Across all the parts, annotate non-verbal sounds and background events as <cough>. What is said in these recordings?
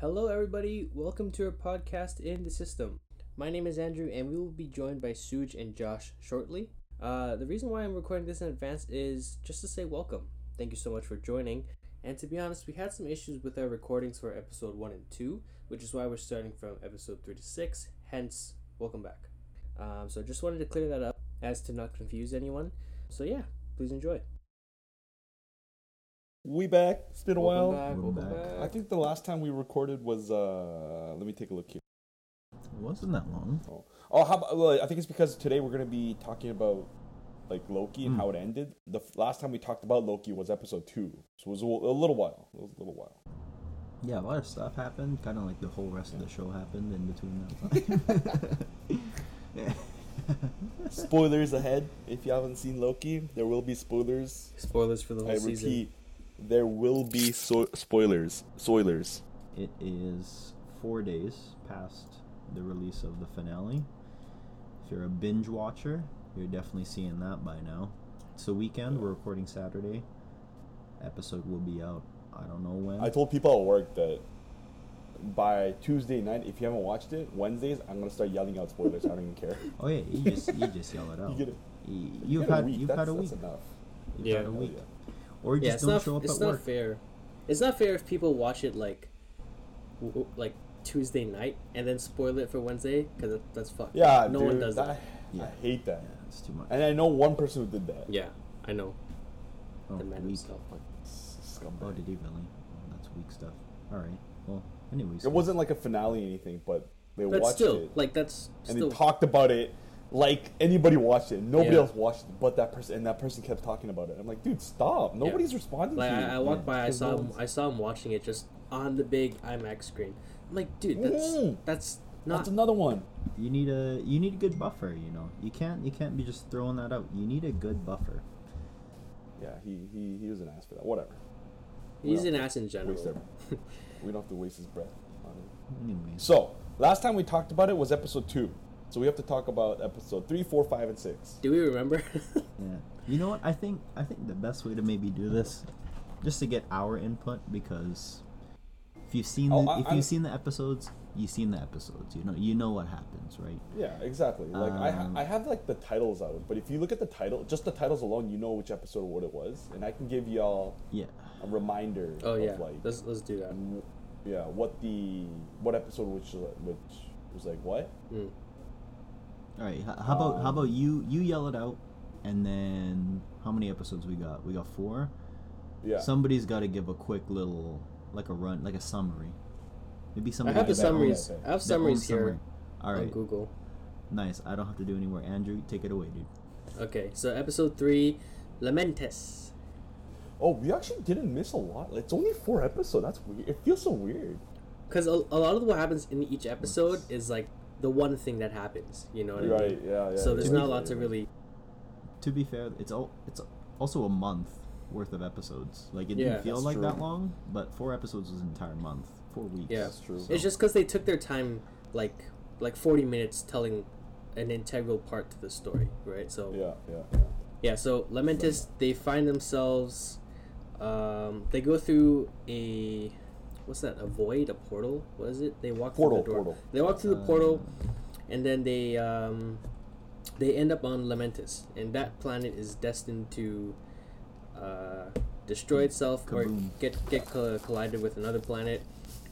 Hello, everybody. Welcome to our podcast in the system. My name is Andrew, and we will be joined by Sooj and Josh shortly. Uh, the reason why I'm recording this in advance is just to say welcome. Thank you so much for joining. And to be honest, we had some issues with our recordings for episode 1 and 2, which is why we're starting from episode 3 to 6. Hence, welcome back. Um, so I just wanted to clear that up as to not confuse anyone. So yeah, please enjoy. We back. It's been a Welcome while. back, Welcome welcome back. I think the last time we recorded was uh let me take a look here. It wasn't that long. Oh, oh how about, well, I think it's because today we're going to be talking about like Loki and Hmm. how it ended. The f- last time we talked about Loki was episode 2. So it was a, a little while. It was a little while. Yeah, a lot of stuff happened. Kind of like the whole rest of the show happened in between that time. <laughs> spoilers ahead. If you haven't seen Loki, there will be spoilers. Spoilers for the whole I season. repeat, there will be so- spoilers. Spoilers. It is four days past the release of the finale. If you're a binge watcher, you're definitely seeing that by now. It's the weekend. We're recording Saturday. Episode will be out. I don't know when. I told people at work that by Tuesday night, if you haven't watched it, Wednesdays, I'm going to start yelling out spoilers. I don't even care. oh yeah, you just you just yell it <laughs> out. You get it. You You've had you've had a week. That's enough. You've Yeah. had a week. Yeah. Or you yeah, just it's don't not. show up it's at not work. fair. It's not fair if people watch it like, w- w- like Tuesday night and then spoil it for Wednesday because that's fucked. Yeah, no dude, one does that. that. Yeah. I hate that. Yeah, it's too much. And I know one person who did that. Yeah, I know Oh, the man weak. himself. Scumbag. Oh, did he really? Oh, that's weak stuff. All right. Well, anyways. It wasn't like a finale or anything, but they But watched still, it like that's and still they talked about it like anybody watched it. Nobody Yeah. else watched it, but that person, and that person kept talking about it. I'm like, dude, stop! Nobody's responding like to you. I, I walked Yeah, by, I saw no him, one's- I saw him watching it just on the big IMAX screen. I'm like, dude, that's Mhm. that's not. That's another one. You need a you need a good buffer. You know, you can't you can't be just throwing that out. You need a good buffer. Yeah, he he he was an ass for that. Whatever. he's Well, an ass in general. Waste every- <laughs> we don't have to waste his breath on it. Anyways. So last time we talked about it was episode two. So we have to talk about episode three, four, five, and six. Do we remember? <laughs> Yeah. You know what? I think I think the best way to maybe do this, just to get our input, because if you've seen Oh, the, I- if I'm- you've seen the episodes, you've seen the episodes. You know you know what happens, right? Yeah, exactly. Like I, ha- Um, I have like the titles out, but if you look at the title, just the titles alone, you know which episode or what it was, and I can give y'all Yeah. a reminder. oh of yeah, like let's let's do that. yeah, what the what episode which which was like what? Mm. All right. h- How about how about you you yell it out, and then how many episodes we got? We got four. Yeah. Somebody's got to give a quick little like a run, like a summary. Maybe somebody. I somebody. have the give their own- summaries. I have their own summaries summary. here All on. Google. Nice. I don't have to do any more. Andrew, take it away, dude. Okay, so episode three, Lamentis. oh, we actually didn't miss a lot. It's only four episodes. That's weird. It feels so weird. Because a, a lot of what happens in each episode is like the one thing that happens. You know what I mean? Right? Yeah. Yeah. so there's not a lot to really. To be fair, it's all it's also a month worth of episodes. Like it Yeah, didn't feel like true. that long, but four episodes was an entire month, four weeks. Yeah. That's true. It's just because they took their time, like like 40 minutes telling an integral part to the story, right? So Yeah. Yeah. Yeah. Yeah, so Lamentis, they find themselves, um, they go through a, what's that? A void, a portal? What is it? They walk Portal, through the door. portal. They walk through the portal, Uh, and then they um, they end up on Lamentis, and that planet is destined to uh, destroy itself or get get co- collided with another planet.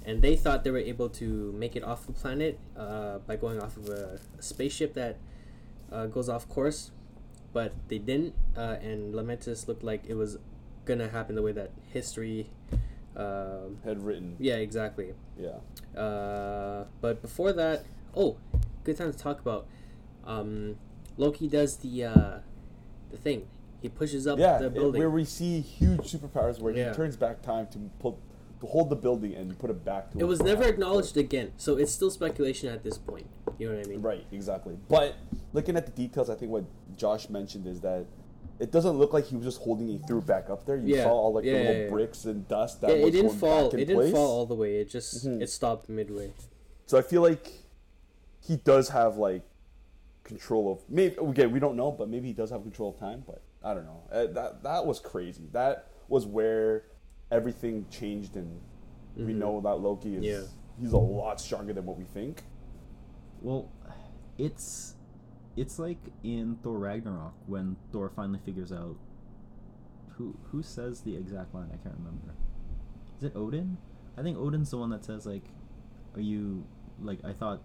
And they thought they were able to make it off the planet uh, by going off of a, a spaceship that uh, goes off course, but they didn't. Uh, and Lamentis looked like it was gonna happen the way that history. Um, Had written. yeah, exactly. Yeah. Uh, but before that, oh, good time to talk about. Um, Loki does the uh, the thing. He pushes up Yeah. the it- building. where we see huge superpowers, where Yeah. he turns back time to pull to hold the building and put it back to. it was never acknowledged again, so it's still speculation at this point. You know what I mean? Right, exactly. But looking at the details, I think what Josh mentioned is that it doesn't look like he was just holding it through back up there. You Yeah, saw all like yeah, the yeah, little yeah. bricks and dust that Yeah, was it didn't going fall. back in It didn't place. fall all the way. It just Mhm. it stopped midway. So I feel like he does have like control of maybe again we don't know, but maybe he does have control of time. But I don't know. Uh, that that was crazy. That was where everything changed, and we Mhm. know that Loki is Yeah. he's a lot stronger than what we think. Well, it's it's like in Thor Ragnarok when Thor finally figures out who who says the exact line. I can't remember. Is it Odin? I think Odin's the one that says like, "Are you like I thought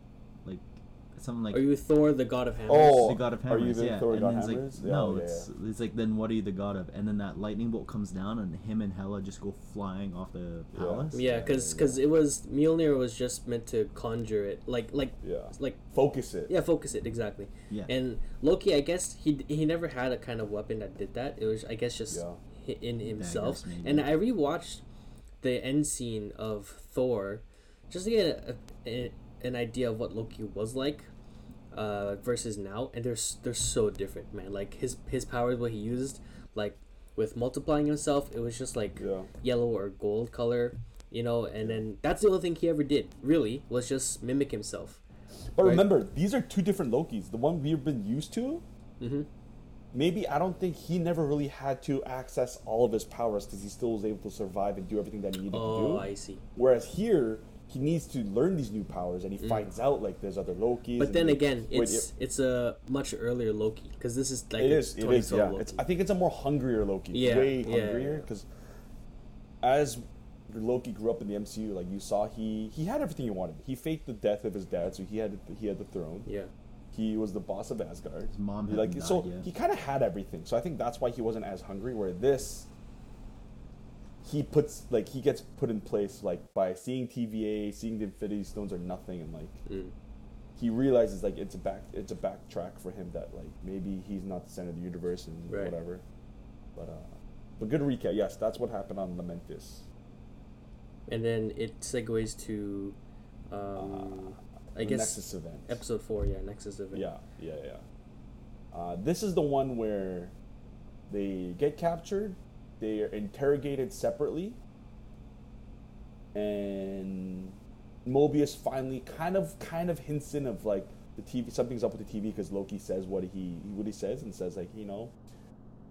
something like Are you Thor, the god of hammers? Oh, the god of are hammers?" you the yeah, Thor and god then it's hammers? like Yeah, no, yeah, it's it's like then what are you the god of? And then that lightning bolt comes down and him and Hela just go flying off the palace. Yeah, Yeah, because yeah, it was Mjolnir was just meant to conjure it, like like Yeah. like Focus it. yeah, focus it exactly. Yeah. And Loki, I guess he he never had a kind of weapon that did that. It was I guess just Yeah. in himself. maybe. And I rewatched the end scene of Thor, just to get a, a, an idea of what Loki was like, uh, versus now, and they're they're so different, man. Like his his powers, what he used, like with multiplying himself, it was just like Yeah. yellow or gold color, you know. And then that's the only thing he ever did, really, was just mimic himself. But Right. remember, these are two different Lokis. The one we've been used to, Mm-hmm. maybe I don't think he never really had to access all of his powers because he still was able to survive and do everything that he needed to do. Oh. I see. Whereas here, he needs to learn these new powers, and he finds out like there's other Lokis. Mm. But then he- again, wait, it's it's a much earlier Loki because this is like it a is. It is. 2012 Yeah. Loki. It's. I think it's a more hungrier Loki. Yeah, Way yeah, hungrier yeah. because as Loki grew up in the MCU, like you saw, he he had everything he wanted. He faked the death of his dad, so he had he had the throne. yeah. He was the boss of Asgard. His mom He, hadn't like so yet. he kind of had everything. So I think that's why he wasn't as hungry. Where this, he puts like he gets put in place like by seeing TVA, seeing the Infinity Stones are nothing, and like Mm. he realizes like it's a back it's a backtrack for him that like maybe he's not the center of the universe and Right. whatever. But uh, but good recap. Yes, that's what happened on Lamentis. And then it segues to, um, I the guess Nexus event. episode four. Yeah, Nexus event. Yeah, yeah, yeah. Uh, this is the one where they get captured, they are interrogated separately, and Mobius finally kind of kind of hints in of like the TV something's up with the TV because Loki says what he what he says and says like you know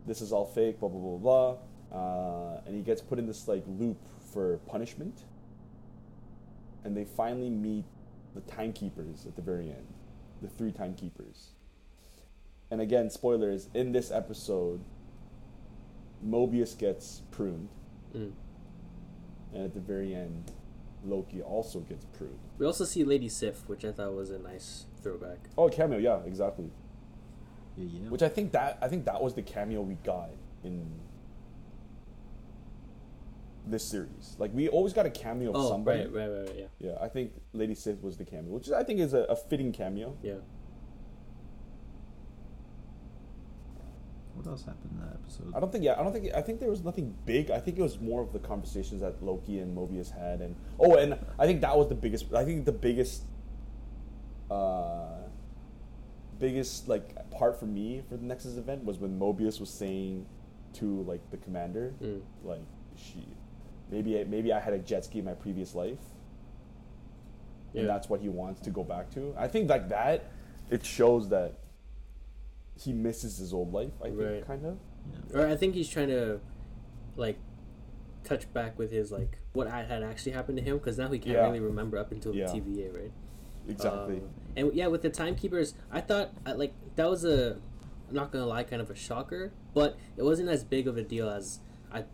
this is all fake blah blah blah blah. Uh, and he gets put in this like loop for punishment. And they finally meet the timekeepers at the very end the three timekeepers. And again spoilers in this episode Mobius gets pruned Mm. and at the very end Loki also gets pruned We also see Lady Sif, which I thought was a nice throwback. oh cameo yeah exactly Yeah, yeah. Which I think that I think that was the cameo we got in this series. Like we always got a cameo of Oh, somebody. right, right, right, right, yeah, Yeah, I think Lady Sif was the cameo, which I think is a, a fitting cameo. yeah. What else happened in that episode? I don't think yeah, I don't think I think there was nothing big. I think it was more of the conversations that Loki and Mobius had and oh and I think that was the biggest I think the biggest uh biggest like part for me for the Nexus event was when Mobius was saying to like the commander Mm. like she maybe I, maybe I had a jet ski in my previous life and that's what he wants to go back to. I think like that it shows that he misses his old life, I think Right. kind of. Yeah. Or I think he's trying to, like, touch back with his like what had actually happened to him because now he can't Yeah. really remember up until Yeah. the TVA, right? Exactly. Um, and yeah, with the timekeepers, I thought like that was a, I'm not gonna lie, kind of a shocker, but it wasn't as big of a deal as I,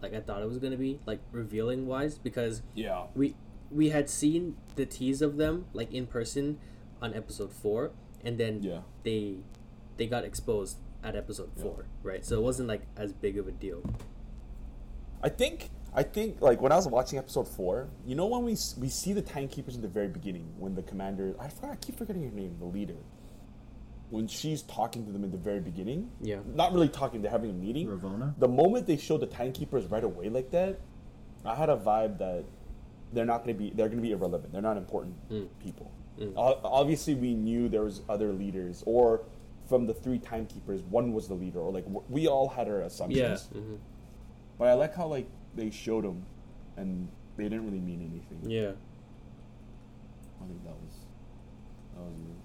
like I thought it was gonna be, like revealing wise, because yeah. we we had seen the tease of them like in person on episode four, and then Yeah. they they got exposed at episode Yeah. four, right? So it wasn't like as big of a deal. I think I think like when I was watching episode four, you know when we we see the timekeepers in the very beginning when the commander I forgot I keep forgetting her name the leader when she's talking to them in the very beginning Yeah. not really talking they're having a meeting Ravonna? the moment they show the timekeepers right away like that I had a vibe that they're not going to be they're going to be irrelevant they're not important Mm. people Mm. O- obviously we knew there was other leaders or from the three timekeepers one was the leader or like w- we all had our assumptions Yeah. hmm but I like how like they showed them, and they didn't really mean anything. Yeah. I think that was that was weird.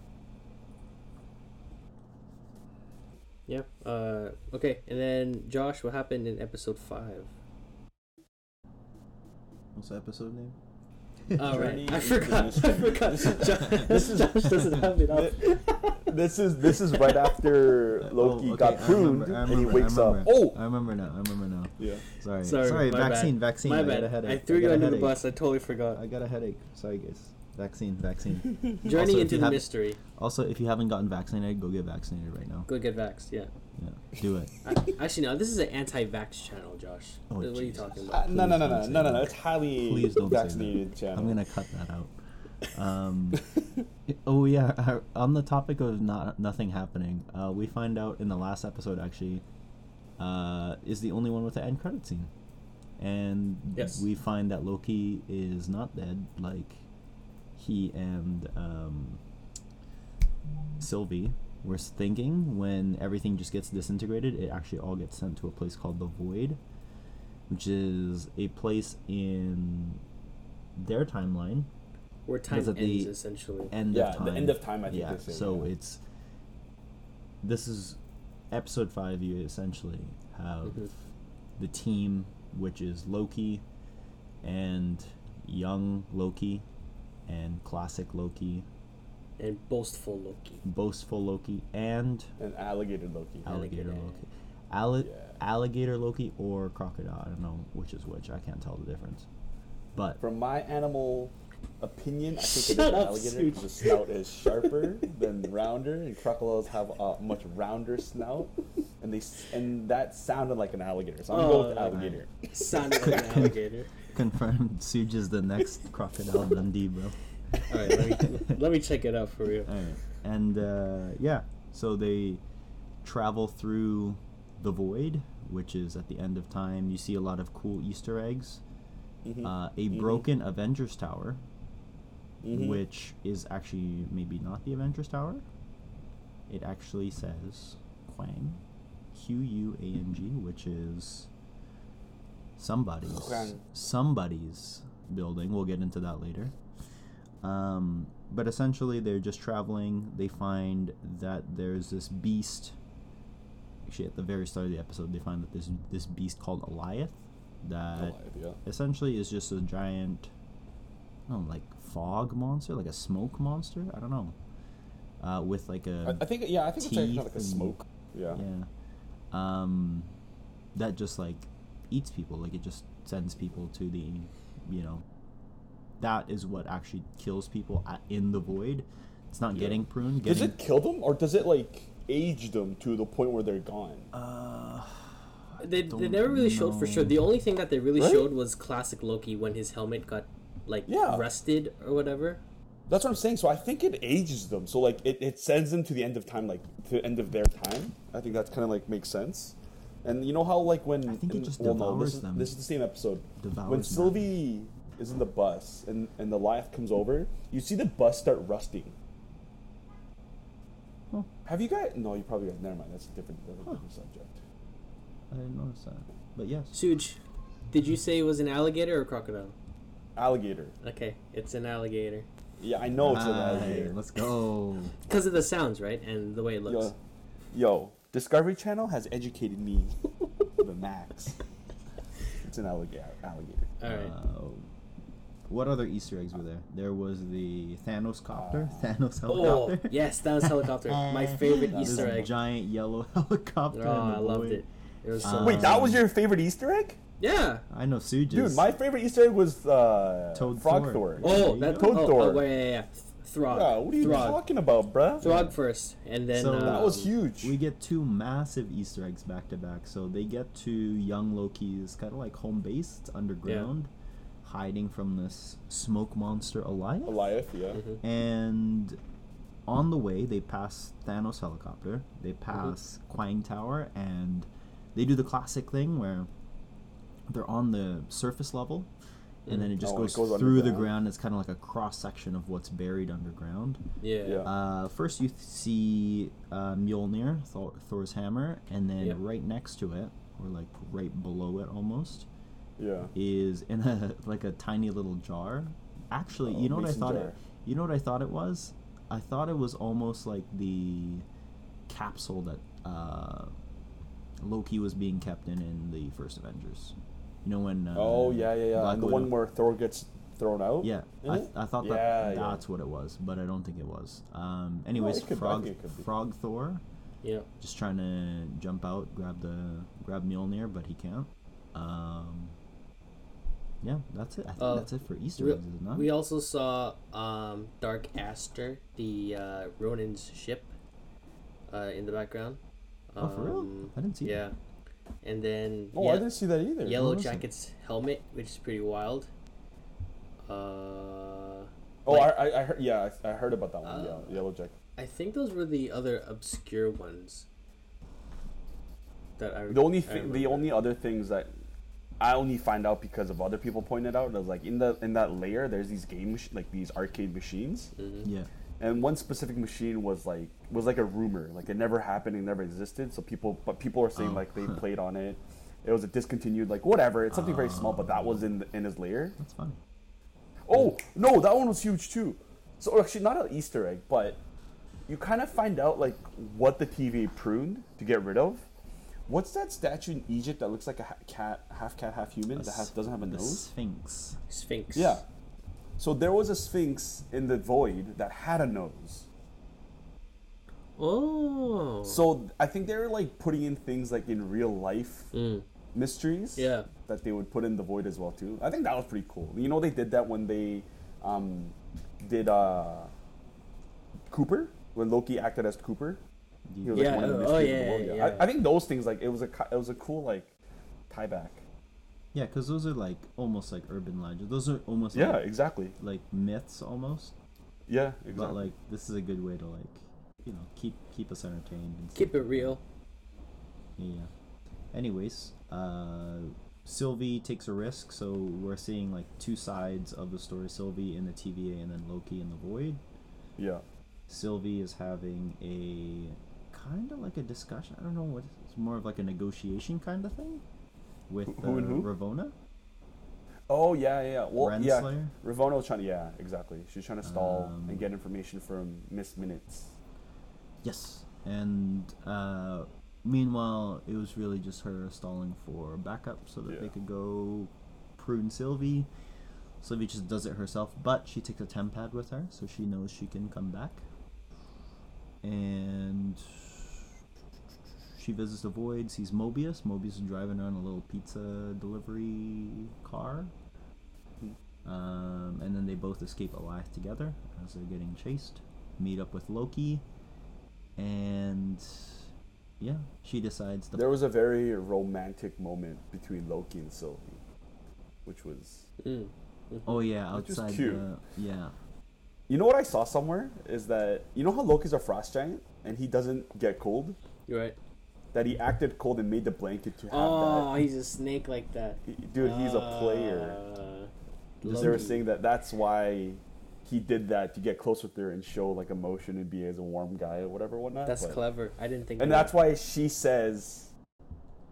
Yeah. Uh, okay, and then Josh, what happened in episode five? What's the episode name? All right, Journey I forgot. I forgot. <laughs> This is- Josh, this is- Josh doesn't have it up. This is this is right after <laughs> Loki Oh, okay, got I pruned remember, I and he wakes up. Oh, I remember now. I remember now. yeah. Sorry. Sorry, Sorry. vaccine. bad. Vaccine. My I got bad. a headache. I threw you under the bus. I totally forgot. I got a headache. Sorry, guys. Vaccine. Vaccine. <laughs> Journey Also, into the mystery. Also, if you haven't gotten vaccinated, go get vaccinated right now. Go get vaxxed. Yeah. Yeah. Do it. <laughs> I, actually, no. This is an anti-vax channel, Josh. Oh, what are you Jesus. talking Uh, about? no, no, no, no, no, no, no. It's highly Please don't say that. vaccinated channel. I'm gonna cut that out. Um, <laughs> oh yeah. uh, On the topic of not nothing happening, uh, we find out in the last episode actually uh, is the only one with the end credit scene, and Yes. we find that Loki is not dead. Like he and um, Sylvie were thinking when everything just gets disintegrated, it actually all gets sent to a place called the Void, which is a place in their timeline Where time Was ends, it the essentially. end Yeah, of time. the end of time, I think yeah, they say, so yeah. it's this is episode five. You essentially have Mhm. the team, which is Loki and young Loki and classic Loki, and boastful Loki. boastful Loki, and An alligator Loki. alligator Alligator. Loki. Alli- Yeah. Alligator Loki or crocodile. I don't know which is which. I can't tell the difference. But From my animal opinion, I think it Shut is up, alligator Such. because the snout is sharper than rounder, and crocodiles have a much rounder snout, and they s- and that sounded like an alligator. So I'm gonna go with Oh, alligator. Sounded like an alligator. <laughs> confirmed, Sooj is the next crocodile Dundee, bro. All right, let me let me check it out for you. Alright. And uh, yeah, so they travel through the void, which is at the end of time. You see a lot of cool Easter eggs. Mhm. Uh, a Mhm. broken Avengers Tower, Mhm. which is actually maybe not the Avengers Tower. It actually says Quang, Q U A N G, which is somebody's Quang. somebody's building. We'll get into that later. Um, but essentially, they're just traveling. They find that there's this beast. Actually, at the very start of the episode, they find that there's this beast called Alioth that Goliath, yeah. essentially is just a giant, I don't know, like fog monster, like a smoke monster. I don't know. Uh, with like a I, I think yeah, I think it's not like a smoke. Yeah. yeah, um, that just like eats people. Like it just sends people to the, you know, that is what actually kills people at, in the void. It's not Yeah. getting pruned. Does it kill them or does it like age them to the point where they're gone? Uh, They, they never really showed for sure. The only thing that they really Right? showed was classic Loki when his helmet got like Yeah. rusted or whatever. That's what I'm saying. So I think it ages them. So like it, it sends them to the end of time, like to the end of their time. I think that's kind of like makes sense. And you know how like when I think it in- just well, no, this is, them. This is the same episode. Devours when them. Sylvie is in the bus and and the life comes over, you see the bus start rusting. Huh. Have you guys? No, you probably guys. Never mind. That's a different, that's a different subject. I didn't notice that. But yes. Sooj, did you say it was an alligator or crocodile? Alligator. Okay, it's an alligator. Yeah, I know it's an Right, alligator. Let's go. <laughs> Because of the sounds, right? And the way it looks. Yo, yo, Discovery Channel has educated me to the max. <laughs> It's an alligator. Alligator. All right. Uh, what other Easter eggs were there? There was the Thanos copter. Uh, Thanos oh, helicopter. yes, that was helicopter. My <laughs> favorite This Easter egg. giant yellow helicopter. Oh, the I loved it. It was so Um, Wait, that was your favorite Easter egg? Yeah. I know Sooj. Dude, my favorite Easter egg was uh, Toad Frog Thor. Thor. Oh, you that. Toad oh, Thor. Oh, wait, yeah, yeah. Throg. Yeah, what are you Throg. talking about, bruh? Throg first, and then So- uh, That was huge. We get two massive Easter eggs back to back. So they get to young Loki's kind of like home base. It's underground, hiding from this smoke monster alive. Alioth, yeah. Mhm. And on the way, they pass Thanos helicopter. They pass Quang Tower, and they do the classic thing where they're on the surface level, and then it just Oh, it goes, goes through the ground. It's kind of like a cross section of what's buried underground. Yeah. Yeah. Uh, first, you th- see uh, Mjolnir, Thor- Thor's hammer, and then Yep. right next to it, or like right below it almost, Yeah. is in a <laughs> like a tiny little jar. Actually, Oh, you know what I thought jar. it. You know what I thought it was? I thought it was almost like the capsule that uh, Loki was being kept in in the first Avengers. You know when? Uh, oh yeah, yeah, yeah. Black and the Widow- one where Thor gets thrown out. Yeah, I, it? I thought that yeah. that's what it was, but I don't think it was. Um, anyways, it Frog think it could be. Frog Thor Yeah. just trying to jump out, grab the grab Mjolnir, but he can't. Um, yeah, that's it. I think Uh, that's it for Easter We, eggs, is it not? we also saw um, Dark Aster, the uh, Ronan's ship, uh, in the background. Oh, for real? Um, I didn't see Yeah. And then Oh, Ye- I didn't see that either. Yellow was? Jacket's helmet, which is pretty wild. Uh, Oh, like- I, I, I heard. Yeah, I, I heard about that one. Uh, yeah, Yellow Jacket. I think those were the other obscure ones. That I The only I thing, the only other things that I only find out because of other people pointed out is like in the in that layer, there's these game mach- like these arcade machines, Mhm. Yeah. And one specific machine was like was like a rumor, like it never happened, it never existed. So people, but people are saying Oh. like they <laughs> played on it. It was a discontinued, like whatever. It's something very small, but that was in the, in his layer. That's funny. Oh no, that one was huge too. So actually, not an Easter egg, but you kind of find out like what the TV pruned to get rid of. What's that statue in Egypt that looks like a ha- cat, half cat, half human, that has, doesn't have a the nose? Sphinx. Sphinx. Yeah. So there was a sphinx in the void that had a nose. Oh. So I think they're like putting in things like in real life Mm. mysteries. Yeah. That they would put in the void as well too. I think that was pretty cool. You know they did that when they um, did uh, Cooper when Loki acted as Cooper. He was like Yeah, one of the oh, yeah, the yeah, Yeah. yeah. I, I think those things like it was a it was a cool like tie back. Yeah, because those are like almost like urban legends. Those are almost Yeah, like, exactly. like myths almost. Yeah, exactly. But like this is a good way to like you know keep keep us entertained and Keep stuff it real. Yeah. Anyways, uh, Sylvie takes a risk, so we're seeing like two sides of the story: Sylvie in the TVA, and then Loki in the Void. yeah. Sylvie is having a kind of like a discussion. I don't know what it's more of like a negotiation kind of thing with Who- who and uh, who? Ravonna. Oh yeah, yeah. yeah. Well, yeah. Renslayer? Ravonna was trying to yeah, exactly. She's trying to stall Um, and get information from Miss Minutes. Yes, and uh, meanwhile, it was really just her stalling for backup so that they could go prune Sylvie. Sylvie just does it herself, but she takes a temp pad with her, so she knows she can come back. And she visits the void, sees Mobius. Mobius is driving around a little pizza delivery car. Um, and then they both escape Alioth together as they're getting chased. Meet up with Loki, and yeah, she decides to. There was a very romantic moment between Loki and Sylvie, which was. Mm. oh yeah, outside. Which is outside cute. the yeah. You know what I saw somewhere is that you know how Loki's a frost giant and he doesn't get cold. You're right. That he acted cold and made the blanket to have that. Oh, that. he's a snake like that. He- Dude, he's a player. Uh, Because they were saying that that's why he did that to get close with her and show like emotion and be as a warm guy or whatever whatnot. That's but- clever. I didn't think. And of that's why she says,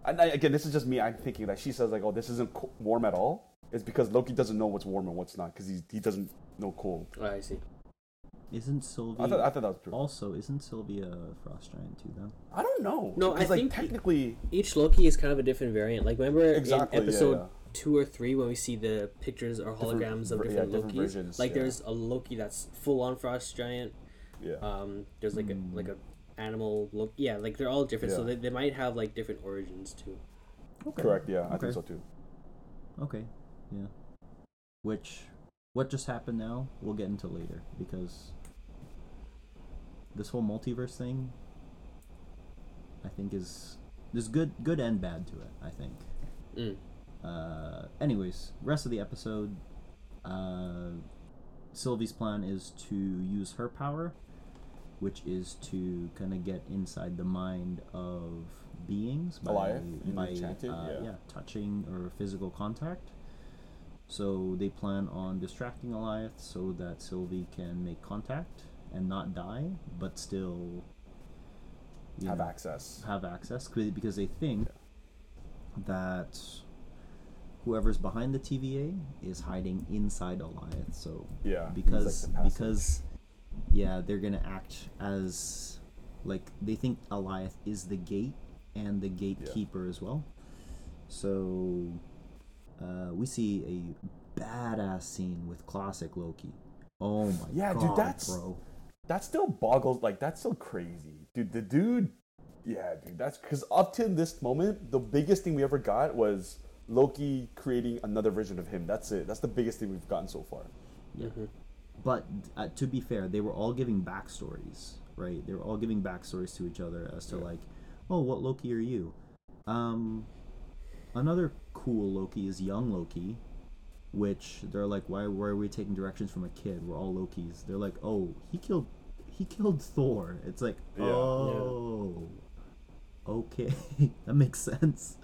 and I, again, this is just me. I'm thinking that she says like, "Oh, this isn't co- warm at all." It's because Loki doesn't know what's warm and what's not because he he doesn't know cold. Oh, I see. Isn't Sylvie I thought I thought that was true. also isn't Sylvie a frost giant too? Then I don't know. No, I like, think- technically, Each Loki is kind of a different variant. Like remember Exactly, in episode yeah. two or three when we see the pictures or Different holograms of ver- yeah, different different Lokis. versions, like yeah. there's a Loki that's full on frost giant. yeah. Um, there's like Hmm. a like a animal look. Yeah, like they're all different. So they, they might have like different origins too. okay. Correct. Yeah, I think so too. Okay, yeah. Which, what just happened now? We'll get into later because this whole multiverse thing, I think is there's good good and bad to it. I think. Mm. Uh, anyways, rest of the episode, uh, Sylvie's plan is to use her power, which is to kind of get inside the mind of beings by, Goliath, by uh, yeah. yeah, touching or physical contact. So they plan on distracting Goliath so that Sylvie can make contact and not die, but still Have know, access. have access 'cause- because they think that whoever's behind the TVA is hiding inside Goliath. So Yeah. he's, like, because because yeah, they're gonna act as like they think Goliath is the gate and the gatekeeper as well. So uh, we see a badass scene with classic Loki. Oh my Yeah, god, dude, that's- bro. that still boggles like that's still crazy dude the dude yeah dude that's because up to this moment the biggest thing we ever got was loki creating another version of him that's it that's the biggest thing we've gotten so far But uh, to be fair, they were all giving backstories, right? They were all giving backstories to each other as to Yeah. like, oh, what Loki are you? Um, another cool Loki is young Loki, which they're like, why? Why are we taking directions from a kid? We're all Lokis. They're like, oh, he killed, he killed Thor. It's like, Yeah. oh, okay, <laughs> that makes sense.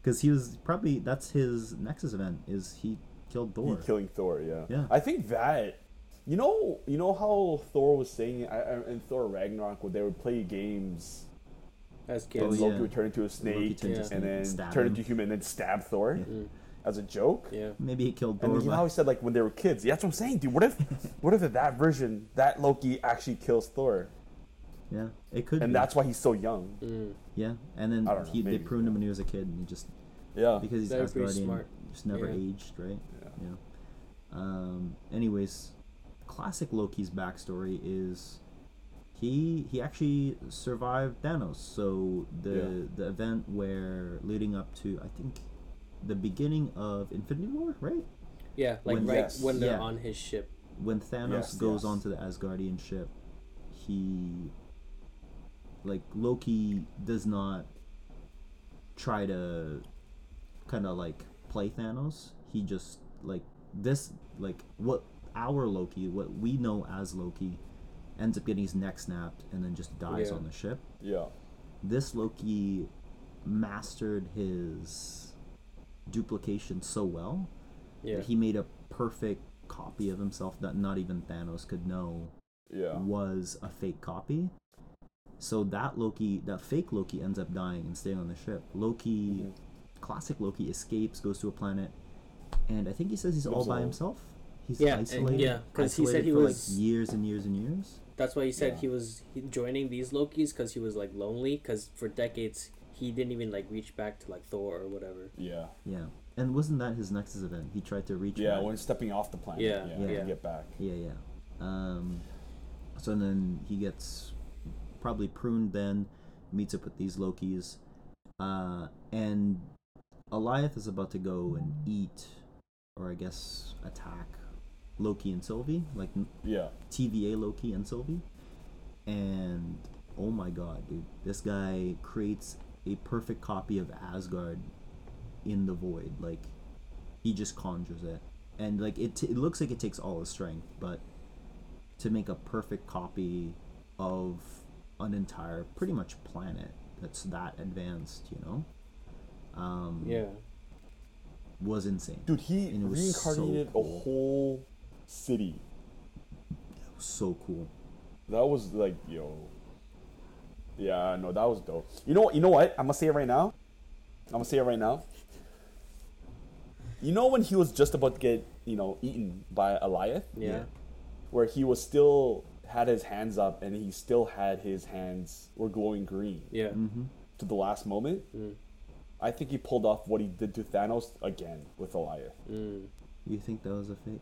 Because he was probably that's his Nexus event is he killed he Thor. killing thor yeah Yeah. i think that you know you know how thor was saying I- I- in thor ragnarok where they would play games As kids. Oh, loki yeah. would turn into a snake Yeah. to snake and then stab turn him. into human and then stab thor Yeah. Mm, as a joke yeah. Maybe he killed Thor. And you know how he said like when they were kids. Yeah, that's what I'm saying, dude. What if, <laughs> what if that version, that Loki actually kills Thor, Yeah, it could. and be. that's why he's so young? Mm. yeah, and then know, he, they maybe. pruned him when he was a kid, and he just Yeah, because he's They're pretty Asgardian, smart. just never Yeah. aged, right? yeah. Yeah. Um. Anyways, classic Loki's backstory is he he actually survived Thanos. So the Yeah. the event where leading up to I think the beginning of Infinity War, right? Yeah, like When- right Yes. when they're Yeah. on his ship. when Thanos Yes, goes yes. onto the Asgardian ship, he like Loki does not try to kind of like play Thanos. He just like this like what our Loki, what we know as Loki, ends up getting his neck snapped and then just dies Yeah. on the ship. yeah, This Loki mastered his duplication so well Yeah. that he made a perfect copy of himself that not even Thanos could know yeah, was a fake copy. So that Loki, that fake Loki, ends up dying and staying on the ship. Loki, Mhm. classic Loki, escapes, goes to a planet, and I think he says he's all by himself. He's Yeah, and- isolated. yeah, 'cause he said isolated he for was- like years and years and years. That's why he said Yeah. he was joining these Lokis because he was like lonely. Because for decades he didn't even like reach back to like Thor or whatever. yeah, Yeah, and wasn't that his Nexus event? He tried to reach. yeah. back. When stepping off the planet, Yeah, yeah, yeah. to get back. Yeah, yeah. Um, so then he gets probably pruned. Then meets up with these Lokis, uh, and Alioth is about to go and eat, or I guess attack Loki and Sylvie, like Yeah, TVA Loki and Sylvie. And oh my god, dude, this guy creates a perfect copy of Asgard in the void. Like he just conjures it, and like it, t- it looks like it takes all his strength, but to make a perfect copy of an entire, pretty much planet that's that advanced, you know, um, Yeah. was insane. dude, he And it was so reincarnated cool. a whole city. That was so cool. That was like, yo. Yeah, no, that was dope. You know? You know what? I'm gonna say it right now. I'm gonna say it right now. You know when he was just about to get, you know, eaten by Alioth, Yeah. where he was still had his hands up and he still had his hands were glowing green Yeah. Mm-hmm. to the last moment. Mm. I think he pulled off what he did to Thanos again with Alioth. Mm. You think that was a fake?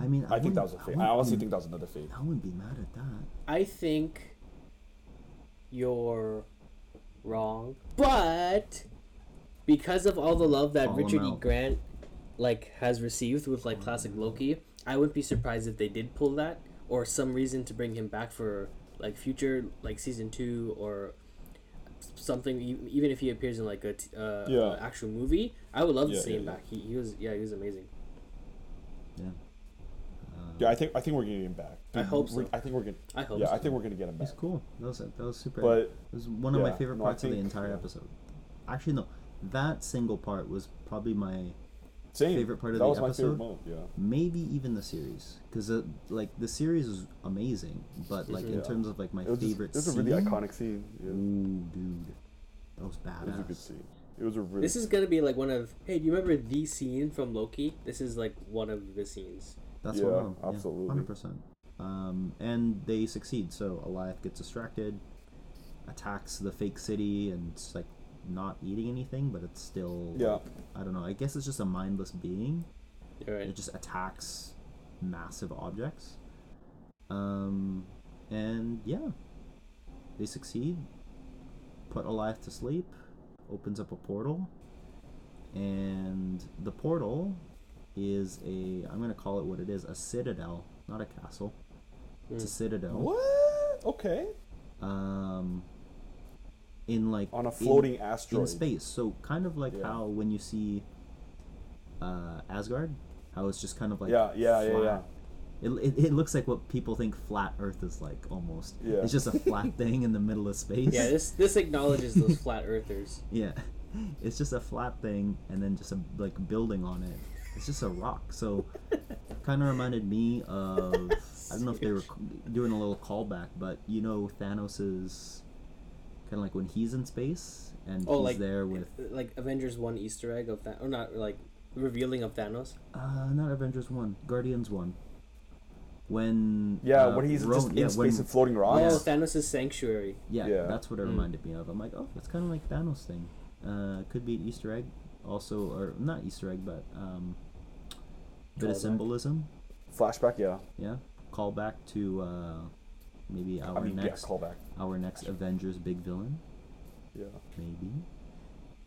I mean, I, think that was a fake. I wouldn't honestly be- think that was another fake. I wouldn't be mad at that. I think you're wrong, but because of all the love that Call him Richard E. Grant like has received with like classic Loki, I wouldn't be surprised if they did pull that or some reason to bring him back for like future like season two or something. e- Even if he appears in like a t- uh, Yeah. uh, actual movie, I would love to see yeah, him yeah. back. He, he was yeah he was amazing. Yeah. Uh, Yeah, I think I think we're getting him back. I hope so. I think we're gonna. I hope. Yeah, so. I think we're gonna get him back. He's cool. That was it. that was super. But it was one of my yeah, favorite no, I parts of the entire yeah. episode. Actually, no, that single part was probably my same favorite part of that the was my favorite episode? moment. Yeah. maybe even the series because uh, like the series is amazing, but like in terms of like my It was, just, favorite it was a scene, really iconic scene. Yeah. Ooh, dude, that was badass. It was a good scene. It was a really. This is gonna be like one of hey, do you remember the scene from Loki? This is like one of the scenes. That's Yeah, one of them. absolutely. hundred percent. Um, and they succeed. So Alioth gets distracted, attacks the fake city, and it's like not eating anything, but it's still Yeah. like, I don't know. I guess it's just a mindless being. You're right. It just attacks massive objects. Um, and yeah, they succeed. Put Alioth to sleep, opens up a portal, and the portal is a I'm gonna call it what it is a citadel, not a castle. It's a Mm. citadel. What? Okay. Um, in like On a floating in asteroid. In space. So kind of like Yeah. how when you see uh, Asgard, how it's just kind of like yeah, yeah, yeah, yeah. Flat. It, it, it looks like what people think flat Earth is like almost. Yeah. It's just a flat <laughs> thing in the middle of space. Yeah, this this acknowledges those <laughs> flat earthers. Yeah. It's just a flat thing and then just a like building on it. It's just a rock. So <laughs> kind of reminded me of I don't know if they were doing a little callback, but you know Thanos's kind of like when he's in space and Oh, he's like there with like Avengers One Easter egg of that, or not like revealing of Thanos. uh not Avengers 1, Guardians 1. When Yeah, uh, when he's Ro- just in yeah, space when- and floating Oh, rocks. Thanos' sanctuary. Yeah, Yeah. that's what it Mm. reminded me of. I'm like, oh, that's kind of like Thanos thing. Uh, could be an Easter egg, also, or not Easter egg, but um, bit of symbolism. Flashback, yeah. Yeah, call back to uh, maybe our I mean, next yeah, callback. our next Avengers big villain, Yeah. maybe.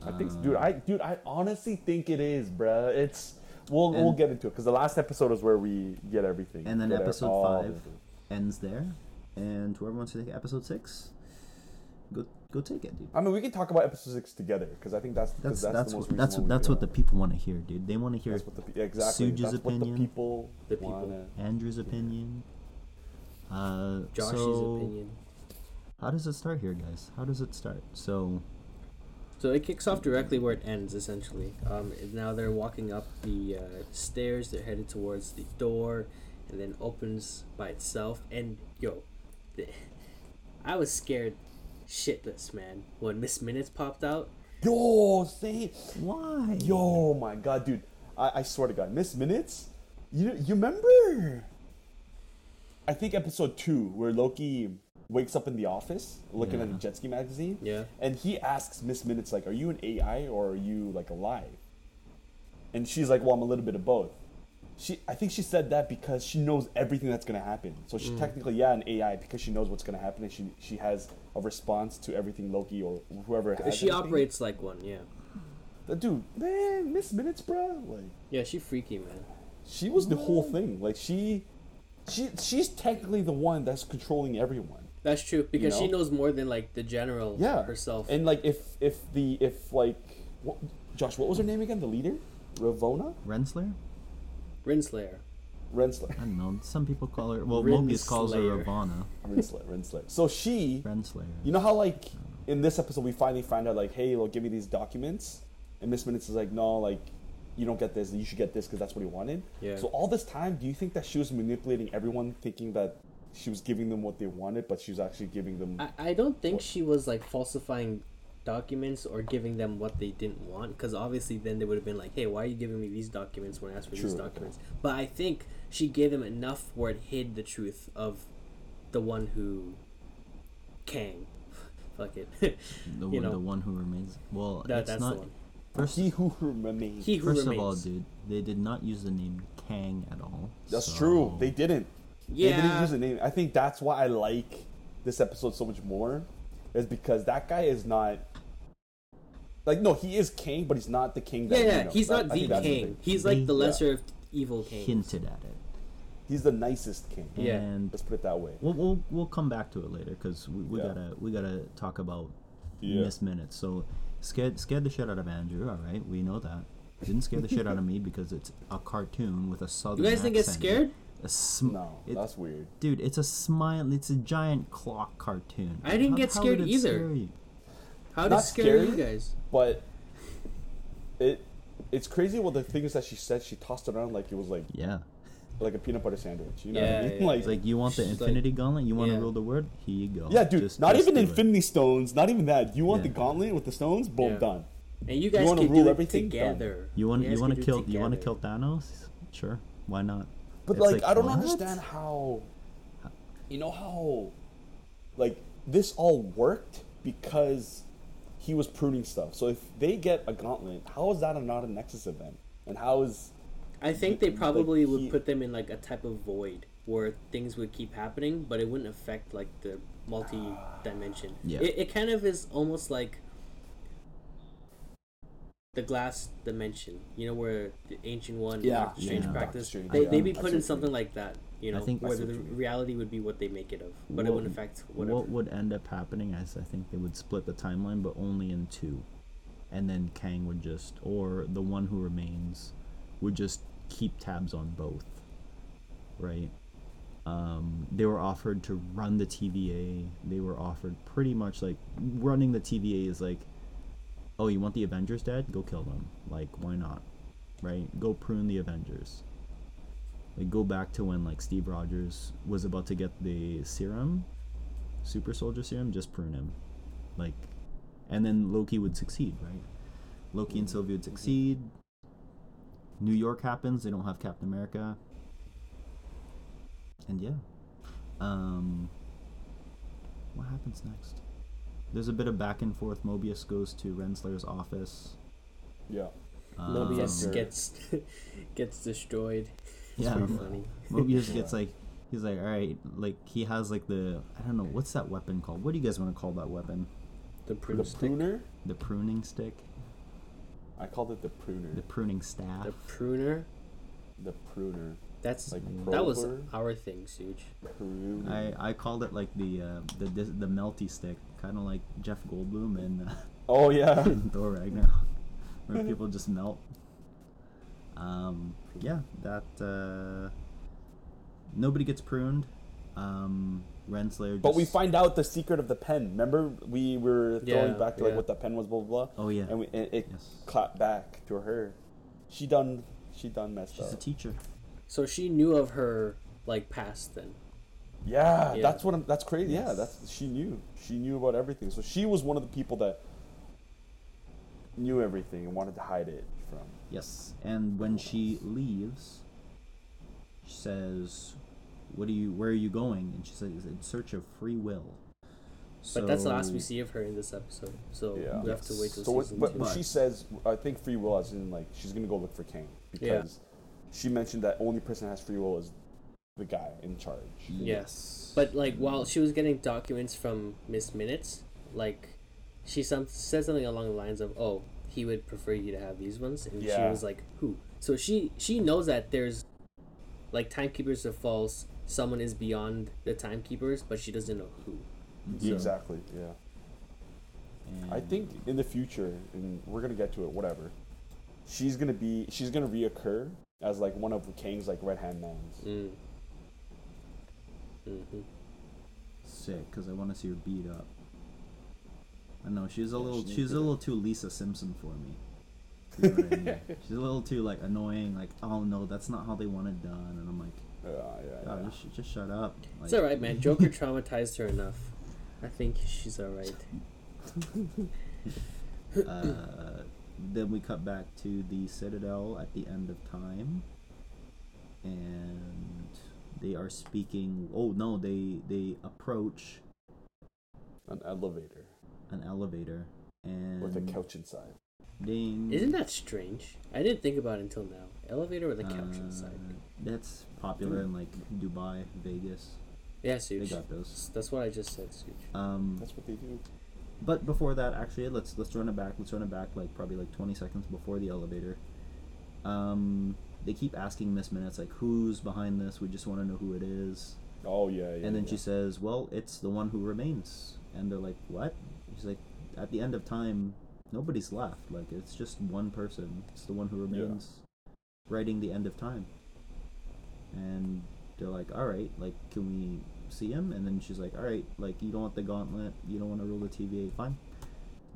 I think, Uh, dude. I, dude, I honestly think it is, bruh. It's we'll we'll get into it because the last episode is where we get everything. And then episode all five. of ends there, and whoever wants to take episode six, go go take it, dude. I mean, we can talk about episode six together because I think that's 'cause That's that's, that's the most what that's what that's what the people want to hear, dude. They want to hear That's what the pe- exactly. Sooj's that's what the people The people. wanna. Andrew's opinion. Uh, Josh's so opinion. How does it start here, guys? How does it start? So, So it kicks off directly where it ends, essentially. Um, now they're walking up the uh, stairs. They're headed towards the door, and then opens by itself. And yo, the, <laughs> I was scared shitless, man, when Miss Minutes popped out. Yo, say why? Yo, my God, dude! I, I swear to God, Miss Minutes. You you remember? I think episode two where Loki wakes up in the office looking at Yeah. the jet ski magazine. Yeah. And he asks Miss Minutes like, "Are you an AI or are you like alive?" And she's like, "Well, I'm a little bit of both." She, I think she said that because she knows everything that's gonna happen. So she's mm. technically, yeah, an AI because she knows what's gonna happen and she she has a response to everything Loki or whoever has. she anything. operates like one, yeah. The dude, man, Miss Minutes, bro. Like Yeah, she freaky, man. she was the whole thing. Like she, she, she's technically the one that's controlling everyone. That's true because she know? knows more than like the general Yeah, herself. And like, if if the if like, what, Josh, what was her name again? The leader, Ravonna, Renslayer? Renslayer. Renslayer, I don't know. Some people call her. Well, Rin Mobius calls her Slayer. Ravana. <laughs> Renslayer, Renslayer. So she, Renslayer. you know how like in this episode we finally find out like, hey, well, give me these documents, and Miss Minutes is like, no, like. You don't get this. You should get this because that's what he wanted. Yeah. So all this time, do you think that she was manipulating everyone, thinking that she was giving them what they wanted, but she was actually giving them? I, I don't think she was like falsifying documents or giving them what they didn't want because obviously then they would have been like hey why are you giving me these documents when i asked for these documents but i think she gave them enough where it hid the truth of the one who kang <laughs> fuck it <laughs> The, you one, know. the one who remains. Well, that, it's that's not. the one First, he who <laughs> remains. he who first remains of all, dude, they did not use the name Kang at all. That's so- true. They didn't. They didn't Yeah. use the name. I think that's why I like this episode so much more, is because that guy is not. Like no, he is king, but he's not the king. That yeah we yeah know. he's That- not I the king thing. he's like the They- lesser of evil kings hinted at it. He's the nicest king. Yeah. And Let's put it that way. We'll, we'll we'll come back to it later because we, we Yeah. gotta we gotta talk about Yeah. Miss Minutes. So scared scared the shit out of Andrew. All right, we know that. Didn't scare the shit out of me <laughs> because it's a cartoon with a southern. you southern. guys think it's accent. scared A sm- No, it- that's weird. dude. It's a smile. It's a giant clock cartoon. I didn't get scared would it either. scare you? how did it scare you guys But it it's crazy. What the things that she said, she tossed it around like it was like Yeah, like a peanut butter sandwich. You know Yeah, what I mean? yeah, <laughs> like, like you want the She's like- Infinity Gauntlet. You want to rule the world. Here you go. yeah, dude. Just- not just even do it. Infinity Stones. Not even that. You want Yeah. the gauntlet with the stones? Boom, Yeah. done. and you guys wanna can rule do everything? it Done. together You want guys you want to do it kill you want to kill Thanos? Sure, why not? But It's like, I don't what? understand how. You know how, like this all worked because he was pruning stuff. So if they get a gauntlet, how is that not a Nexus event? And how is I think they Like, probably would he- put them in like a type of void where things would keep happening, but it wouldn't affect like the multi-dimension. Yeah. It, it kind of is almost like the glass dimension, you know, where the ancient one, and Yeah. strange Yeah. practice. Strange, They yeah. they be put in something mean. like that, you know, I think- I where the what reality would be what they make it of, but it What- wouldn't affect whatever. What would end up happening is I think they would split the timeline, but only in two, and then Kang would just, or the one who remains, would just keep tabs on both, right? Um, they were offered to run the TVA. They were offered pretty much like running the TVA is like, oh, you want the Avengers dead? Go kill them. Like, why not? Right? Go prune the Avengers. Like, go back to when like Steve Rogers was about to get the serum, super soldier serum. Just prune him, like, and then Loki would succeed, right? Loki and Sylvie would succeed. New York happens. They don't have Captain America. And yeah. Um what happens next? There's a bit of back and forth. Mobius goes to Renslayer's office. Yeah. Mobius Um, gets <laughs> gets destroyed. It's yeah. funny. Mobius gets <laughs> like he's like, Alright, like he has like the I don't know, what's that weapon called? What do you guys want to call that weapon? The prune The stick. pruner. The pruning stick? I called it the pruner. The pruning staff? The pruner. The pruner. That's Like that was our thing, Sooj. Pruner. I, I called it like the uh, the the melty stick, kind of like Jeff Goldblum and uh, <laughs> oh yeah. <laughs> in Thor Ragnarok, <laughs> where people just melt. Um, yeah, that uh, nobody gets pruned. Um, Renslayer. But we find out the secret of the pen. Remember, we were throwing Yeah, back to like what the pen was, blah blah blah. Oh yeah, And we, it, it yes. clapped back to her. She done. She done messed up. She's a teacher. So she knew of her like past then. Yeah, Yeah. that's what. I'm, that's crazy. Yeah, that's she knew. She knew about everything. So she was one of the people that knew everything and wanted to hide it from. Yes, and when she leaves, she says, "What are you? Where are you going?" And she says, "In search of free will." But that's the last we see of her in this episode. So Yeah. we have to wait till So what, season what, two. what she says, I think free will as in like she's gonna go look for Kang because she mentioned that only person that has free will is the guy in charge. Yes. But like while she was getting documents from Miss Minutes, like she some said something along the lines of, "Oh, he would prefer you to have these ones," and she was like, "Who?" So she she knows that there's like timekeepers are false. Someone is beyond the timekeepers, but she doesn't know who. So- Exactly. Yeah. I think in the future, and we're gonna get to it. Whatever. She's gonna be. She's gonna reoccur as like one of Kang's like red hand mans. Mm. Hmm sick because I want to see her beat up. I know she's a Yeah, little she she's a little too Lisa Simpson for me. You know what I mean? <laughs> She's a little too like annoying. Like, oh no, that's not how they want it done. And I'm like, Yeah, yeah, God, yeah. just, just shut up. Like, It's all right, man. <laughs> Joker traumatized her enough. I think she's all right. <laughs> uh, then we cut back to the Citadel at the end of time, and they are speaking. Oh no, they they approach An elevator an elevator and with a couch inside. Ding. Isn't that strange? I didn't think about it until now. Elevator with a couch Uh, inside. That's popular in like Dubai, Vegas. Yeah, They Sooj. got those. That's what I just said, Sooj. Um, That's what they do. but before that, actually, let's let's run it back. Let's run it back like probably like 20 seconds before the elevator. Um, they keep asking Miss Minutes like, "Who's behind this? We just want to know who it is." Oh yeah, yeah. and then yeah. she says, "Well, it's the one who remains." And they're like, "What?" She's like, "At the end of time, nobody's left. Like it's just one person. It's the one who remains, writing the end of time." And they're like, "All right, like, can we see him?" And then she's like, "All right, like, you don't want the gauntlet. You don't want to rule the TVA. Fine,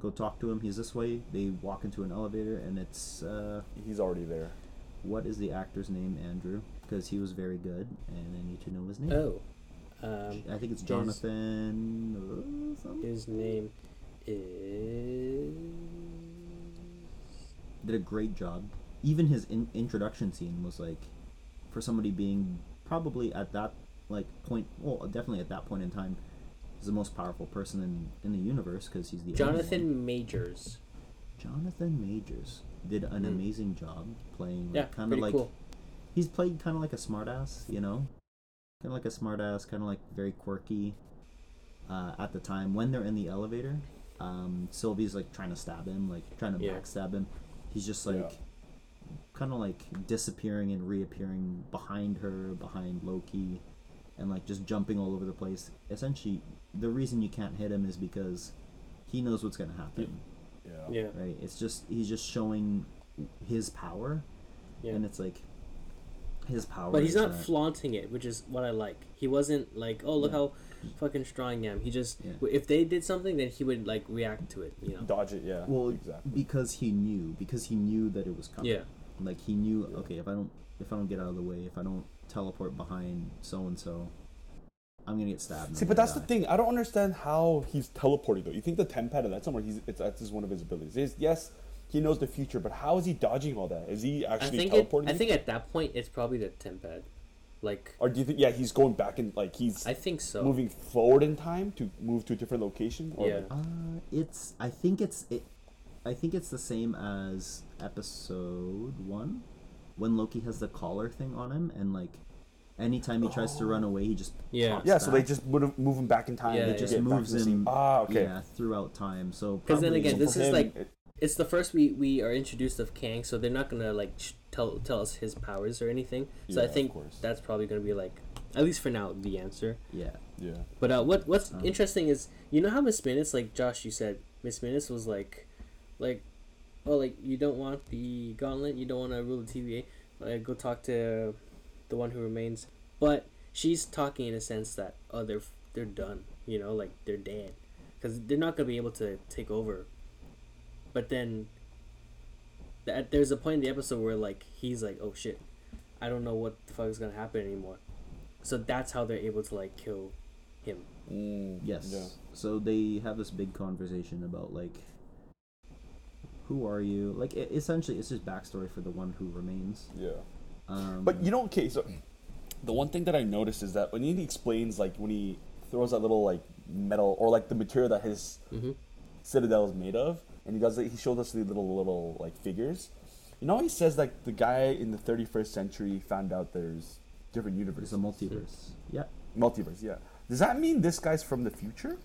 go talk to him. He's this way." They walk into an elevator, and it's uh, he's already there. What is the actor's name, Andrew? Because he was very good, and I need to know his name. Oh. Um, I think it's His- Jonathan. uh, his name is. Did a great job. Even his in- introduction scene was like, for somebody being probably at that like point, well, definitely at that point in time, is the most powerful person in in the universe because he's the. Jonathan Majors. Jonathan Majors did an Mm. amazing job playing, Yeah, kind of like cool. he's played kind of like a smartass, you know, kind of like a smartass, kind of like very quirky. Uh, at the time when they're in the elevator, um, Sylvie's like trying to stab him, like trying to Yeah. backstab him. He's just like Yeah. kind of like disappearing and reappearing behind her, behind Loki, and like just jumping all over the place. Essentially, the reason you can't hit him is because he knows what's gonna happen, Yeah. Yeah. right? It's just he's just showing his power, Yeah. and it's like his power. But he's not that- flaunting it, which is what I like. He wasn't like, "Oh, look Yeah. how fucking strong I am." He just, Yeah. if they did something, then he would like react to it. You know? Dodge it. Yeah. well exactly. because he knew because he knew that it was coming. Yeah. Like he knew, okay, if I don't if I don't get out of the way, if I don't teleport behind so and so, I'm gonna get stabbed. See, but gonna that's the thing. I don't understand how he's teleporting though. You think the tempad or that's somewhere he's it's that's just one of his abilities. Is yes, he knows the future, but how is he dodging all that? Is he I actually think it, teleporting? I think at that point it's probably the tempad. Like, or do you think yeah he's going back and like he's I think so. moving forward in time to move to a different location? Or Yeah. Uh, it's. I think it's. It. I think it's the same as episode one, when Loki has the collar thing on him, and like, anytime he tries to run away, he just Yeah. pops Yeah, so they back. just move, move him back in time. Yeah, it it just get moves to the same- him. Ah, okay. Yeah, throughout time. So 'Cause then probably- again, this is him, like- it- It's the first we we are introduced of Kang, so they're not gonna like sh- tell tell us his powers or anything. So Yeah, I think that's probably gonna be like, at least for now, the answer. yeah. yeah. But uh, what what's Um, interesting is you know how Miss Minutes, like Josh, you said Miss Minutes was like, like, oh, like you don't want the gauntlet, you don't want to rule the TVA. Like, go talk to the one who remains. But she's talking in a sense that oh, they're they're done. You know, like they're dead, because they're not gonna be able to take over. But then, that there's a point in the episode where like he's like, oh shit, I don't know what the fuck is gonna happen anymore. So that's how they're able to like kill him. Mm, Yes. Yeah. So they have this big conversation about like, who are you? Like, e- essentially, it's just backstory for the one who remains. Yeah. Um, But you know, okay, so the one thing that I noticed is that when he explains, like, when he throws that little, like, metal or, like, the material that his Mm-hmm. citadel is made of, and he does, like, he shows us the little, little, like, figures. You know, he says, like, the guy in the 31st century found out there's different universes. it's a multiverse. Yeah. multiverse, yeah. Does that mean this guy's from the future?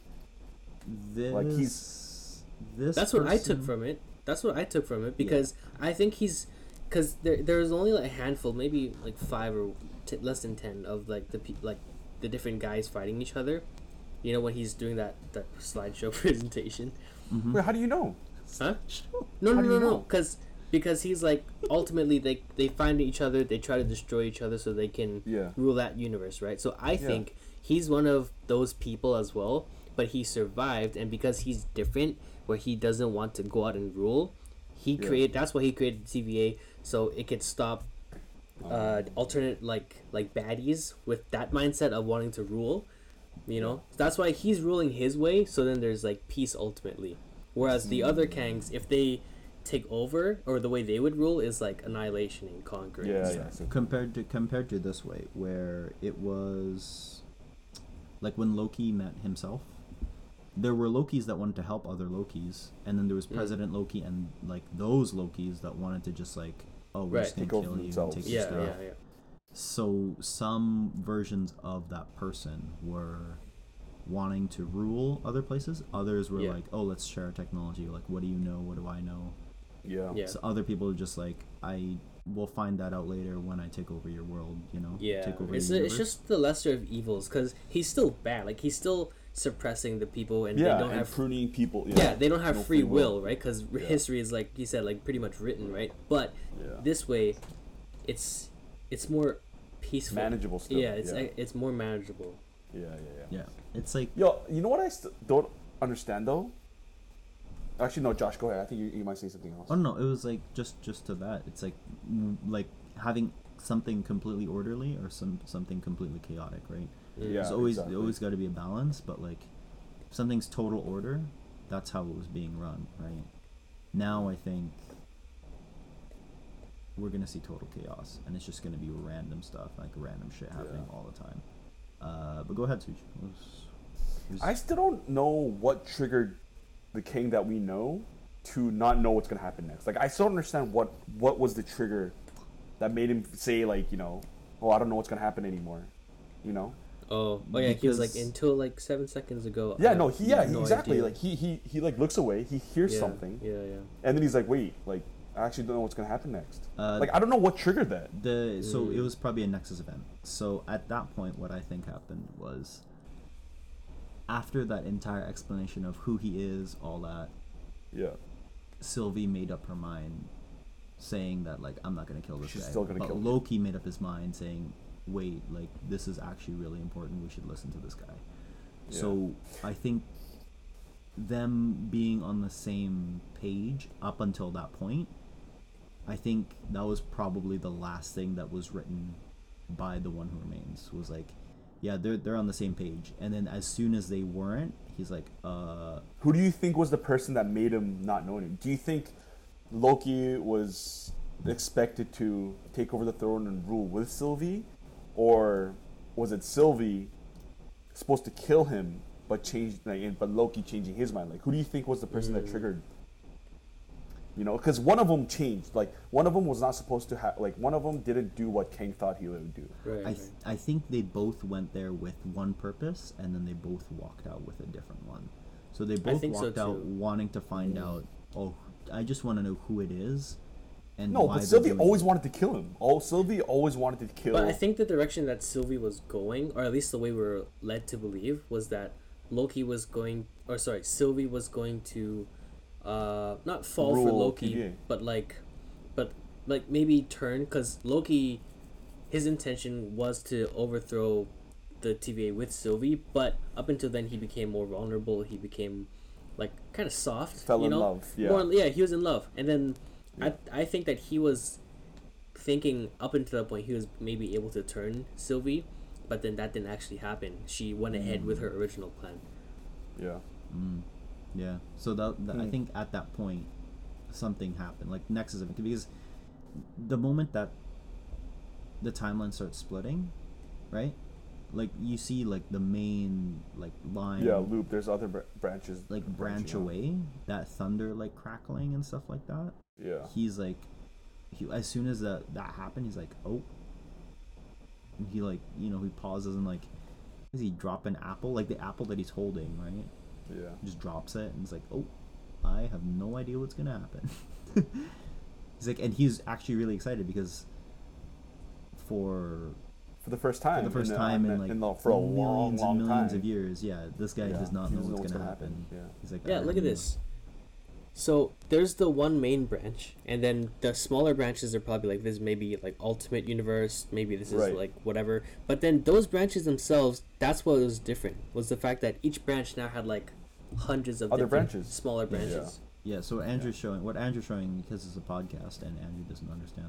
This. Like, he's- This. That's what I took from it. That's what I took from it because I think he's because there there's only like a handful, maybe like five or t- less than ten of like the pe- like the different guys fighting each other. You know when he's doing that that slideshow <laughs> presentation, Mhm. Wait, how do you know? huh? No, How no, no, no. Because because he's like ultimately they they find each other, they try to destroy each other so they can Yeah. rule that universe, right? So I Yeah. think he's one of those people as well, but he survived, and because he's different, where he doesn't want to go out and rule, he Yeah. created. That's why he created TVA, so it could stop uh, alternate like like baddies with that mindset of wanting to rule. You know, that's why he's ruling his way. So then there's like peace ultimately. Whereas the other Kangs, if they take over, or the way they would rule is like annihilation and conquering. Yeah, stuff. yeah. So, compared to compared to this way where it was like when Loki met himself there were Lokis that wanted to help other Lokis and then there was Mm. President Loki and like those Lokis that wanted to just like oh we're just gonna kill you and themselves. take your stuff. yeah, yeah. so some versions of that person were wanting to rule other places others were Yeah. like oh let's share technology like what do you know what do I know yeah. Yeah. so other people are just like I will find that out later when I take over your world you know Yeah, take over it's your it's just the lesser of evils because he's still bad. Like he's still suppressing the people, and Yeah, they don't and have pruning people. Yeah, yeah, they don't have no free will, right? Because Yeah. history is like you said, like pretty much written, right? But Yeah. this way, it's it's more peaceful. Manageable still. Yeah, it's yeah. it's more manageable. yeah, yeah, yeah. Yeah, it's like Yo, you know what I st- don't understand though? Actually, no, Josh, go ahead. I think you, you might say something else. oh no, it was like just just to that. It's like like having something completely orderly or some something completely chaotic, right? Yeah. There's always exactly. always got to be a balance, but like if something's total order, that's how it was being run, right? Now I think we're gonna see total chaos, and it's just gonna be random stuff, like random shit happening Yeah. all the time. Uh, but go ahead, Sooj. Was- was- I still don't know what triggered the Kang that we know to not know what's gonna happen next. Like, I still don't understand what what was the trigger that made him say like you know, oh I don't know what's gonna happen anymore, you know. Oh, oh yeah, he was like until like seven seconds ago. Yeah, I no, he yeah no exactly idea. like he he he like looks away, he hears yeah, something, Yeah, yeah. and then he's like, wait, like I actually don't know what's gonna happen next. Uh, like I don't know what triggered that. The so it Mm. was probably a Nexus event. So at that point, what I think happened was after that entire explanation of who he is, all that, Yeah, Sylvie made up her mind, saying that like I'm not gonna kill this She's guy. still gonna but kill him. Loki made up his mind, saying, "Wait, like this is actually really important. We should listen to this guy." So I think them being on the same page up until that point, I think that was probably the last thing that was written by the one who remains. Was like, yeah, they're they're on the same page. And then as soon as they weren't, he's like, uh, Who do you think was the person that made him not know him? Do you think Loki was expected to take over the throne and rule with Sylvie, or was it Sylvie supposed to kill him but changed, like, but Loki changing his mind? Like, who do you think was the person that hmm. triggered? You know, because one of them changed. Like, one of them was not supposed to have. Like, one of them didn't do what Kang thought he would do. Right. I th- I think they both went there with one purpose, and then they both walked out with a different one. So they both think so walked out wanting to find out. Oh, I just want to know who it is, and No, why but Sylvie always wanted to kill him. Oh, Sylvie always wanted to kill. But I think the direction that Sylvie was going, or at least the way we were led to believe, was that Loki was going, or sorry, Sylvie was going to, uh, not fall for Loki, TVA. but like, but like maybe turn because Loki, his intention was to overthrow the TVA with Sylvie, but up until then he became more vulnerable. He became like kind of soft. Fell you in know? love, yeah. More, yeah, he was in love, and then Yeah. I I think that he was thinking up until that point he was maybe able to turn Sylvie, but then that didn't actually happen. She went ahead with her original plan. yeah. Mm, yeah. So that, that I Hmm. think at that point, something happened, like Nexus event, because the moment that the timeline starts splitting, right? Like you see, like the main like line, Yeah, loop. There's other br- branches. like branch branching out. away, that thunder like crackling and stuff like that. Yeah. he's like he as soon as that that happened he's like oh and he like you know he pauses and like does he drop an apple like the apple that he's holding right Yeah. he just drops it and he's like oh i have no idea what's gonna happen <laughs> he's like and he's actually really excited because for For the first time. for the first in, time in in, like in the, for a millions long and millions time. of years yeah this guy Yeah, does not know doesn't what's, gonna, happen. Yeah. he's like Yeah, look don't at this. So there's the one main branch, and then the smaller branches are probably like this, maybe like Ultimate Universe, maybe this is Right. like whatever. But then those branches themselves, that's what was different was the fact that each branch now had like hundreds of Other branches. smaller Yeah. branches. yeah so andrew's showing what andrew's showing because it's a podcast and andrew doesn't understand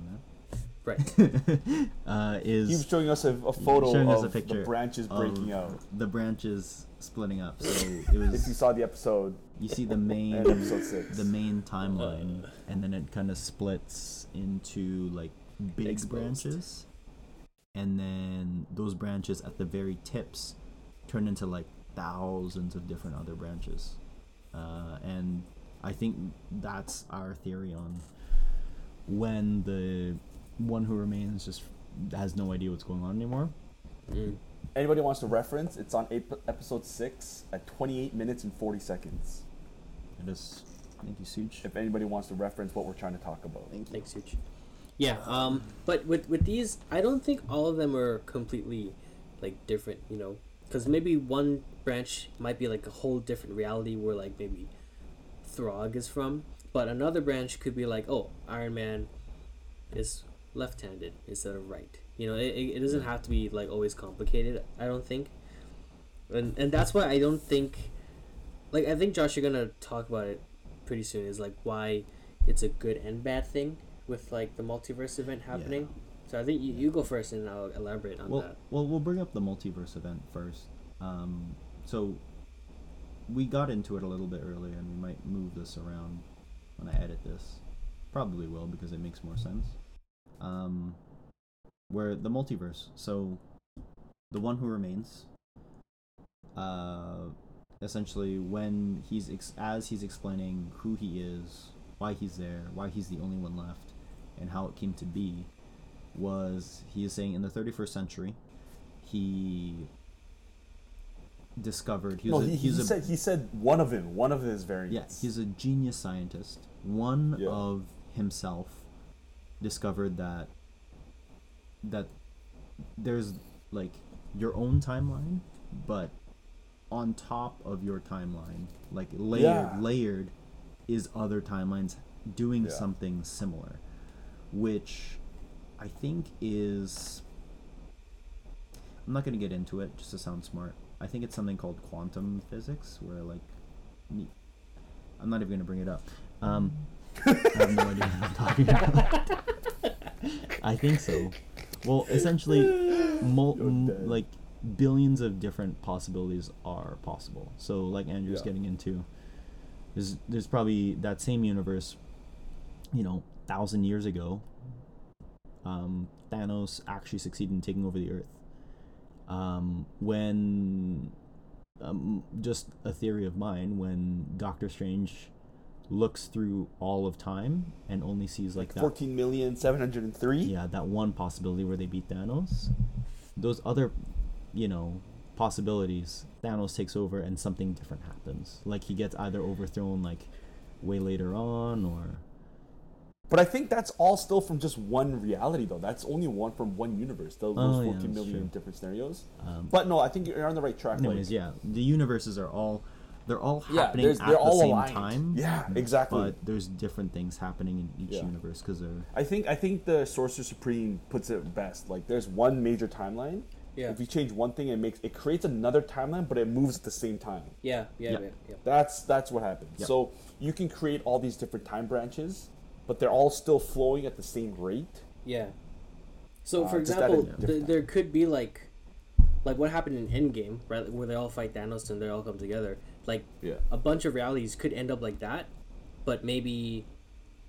Right. that <laughs> uh, is He was showing us a, a photo showing us of a picture the branches breaking out. the branches splitting up. So <laughs> it If you saw the episode, you see the main episode six. the main timeline, and then it kind of splits into like big Exposed. branches, and then those branches at the very tips turn into like thousands of different other branches, uh, and I think that's our theory on when the one who remains just has no idea what's going on anymore. Mm. Anybody wants to reference? It's on ap- episode six at 28 minutes and 40 seconds. It is. Thank you, Sooj. If anybody wants to reference what we're trying to talk about. Thank you. Thanks, Sooj. Yeah, um, but with with these, I don't think all of them are completely like different. You know, because maybe one branch might be like a whole different reality where like maybe Throg is from, but another branch could be like, oh, Iron Man is left-handed instead of right. You know, it, it doesn't have to be like always complicated. I don't think, and and that's why I don't think, like I think Josh, you're gonna talk about it pretty soon. Is like why it's a good and bad thing with like the multiverse event happening. So I think you, you go first and I'll elaborate on Well, that. well, we'll bring up the multiverse event first. Um, so we got into it a little bit earlier, and we might move this around when I edit this. Probably will because it makes more sense. Um, where the multiverse. So the one who remains. Uh, essentially, when he's ex- as he's explaining who he is, why he's there, why he's the only one left, and how it came to be. was he is saying in the 31st century, he discovered he no, was a, he, he he's a said he said one of him, one of his variants. yeah he's a genius scientist. One Yeah. of himself discovered that that there's like your own timeline, but on top of your timeline, like layered Yeah. layered, is other timelines doing Yeah. something similar, which I think is. I'm not gonna get into it just to sound smart. I think it's something called quantum physics, where like, I'm not even gonna bring it up. Um, I have no idea what I'm talking about. <laughs> I think so. Well, essentially, mul- m- like billions of different possibilities are possible. So, like Andrew's Yeah. getting into, there's there's probably that same universe, you know, thousand years ago. Um, Thanos actually succeeded in taking over the Earth. Um, when, um, just a theory of mine, when Doctor Strange looks through all of time and only sees like that fourteen million seven hundred and three. yeah, that one possibility where they beat Thanos. Those other, you know, possibilities, Thanos takes over and something different happens. Like he gets either overthrown like way later on or But I think that's all still from just one reality, though. That's only one from one universe. Those, Oh, yeah, 14 million true. different scenarios. um But no, I think you're on the right track. anyways, like, yeah. The universes are all they're all happening there's- at they're the all same aligned. time. Yeah, exactly. But there's different things happening in each Yeah. universe because they're I think I think the Sorcerer Supreme puts it best. Like, there's one major timeline. Yeah. If you change one thing, it makes it creates another timeline, but it moves at the same time. Yeah, yeah, Yeah. yeah. yeah. That's that's what happens. Yep. So you can create all these different time branches, but they're all still flowing at the same rate. Yeah. So, Uh, for just at a example, th- there could be like, like what happened in Endgame, right? Where they all fight Thanos and they all come together. Like Yeah. a bunch of realities could end up like that, but maybe,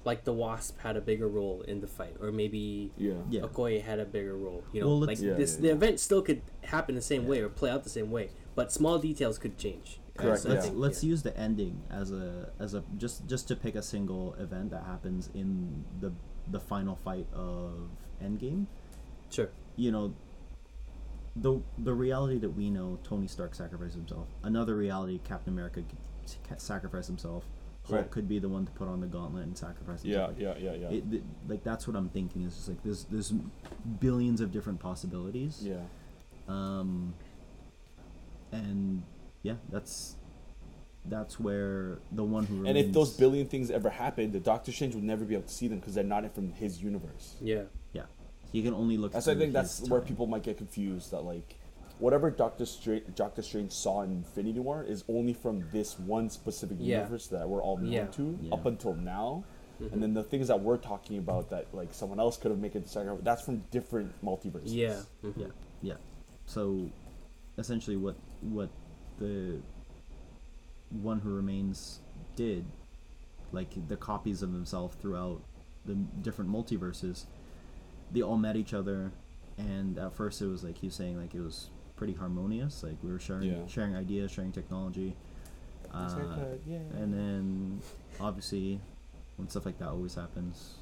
like the Wasp had a bigger role in the fight, or maybe Yeah. Yeah. Okoye had a bigger role. You know, Well, like Yeah, this, yeah, the yeah. event still could happen the same way or play out the same way, but small details could change. Correct, So yeah. let's think, let's yeah. use the ending as a as a just just to pick a single event that happens in the the final fight of Endgame. Sure. You know, the the reality that we know, Tony Stark sacrificed himself. Another reality, Captain America sacrificed himself. Hulk Right. could be the one to put on the gauntlet and sacrifice Yeah, himself. yeah, yeah, yeah. It, th- like that's what I'm thinking is just like there's there's billions of different possibilities. yeah. Um, and yeah, that's that's where the one who And if those billion things ever happened, the Doctor Strange would never be able to see them because they're not in from his universe. Yeah. Yeah, he can only look. That's I think that's his where people might get confused. That like, whatever Doctor Strange, Doctor Strange saw in Infinity War is only from this one specific Yeah. universe that we're all known Yeah. to Yeah. up until now. Mm-hmm. And then the things that we're talking about that like someone else could have made it second, that's from different multiverses. Yeah. mhm. Yeah, yeah. So, essentially, what what the one who remains did, like the copies of himself throughout the different multiverses, they all met each other, and at first it was like he was saying like it was pretty harmonious, like we were sharing Yeah. sharing ideas, sharing technology, uh, Haircut, yeah. and then obviously when stuff like that always happens,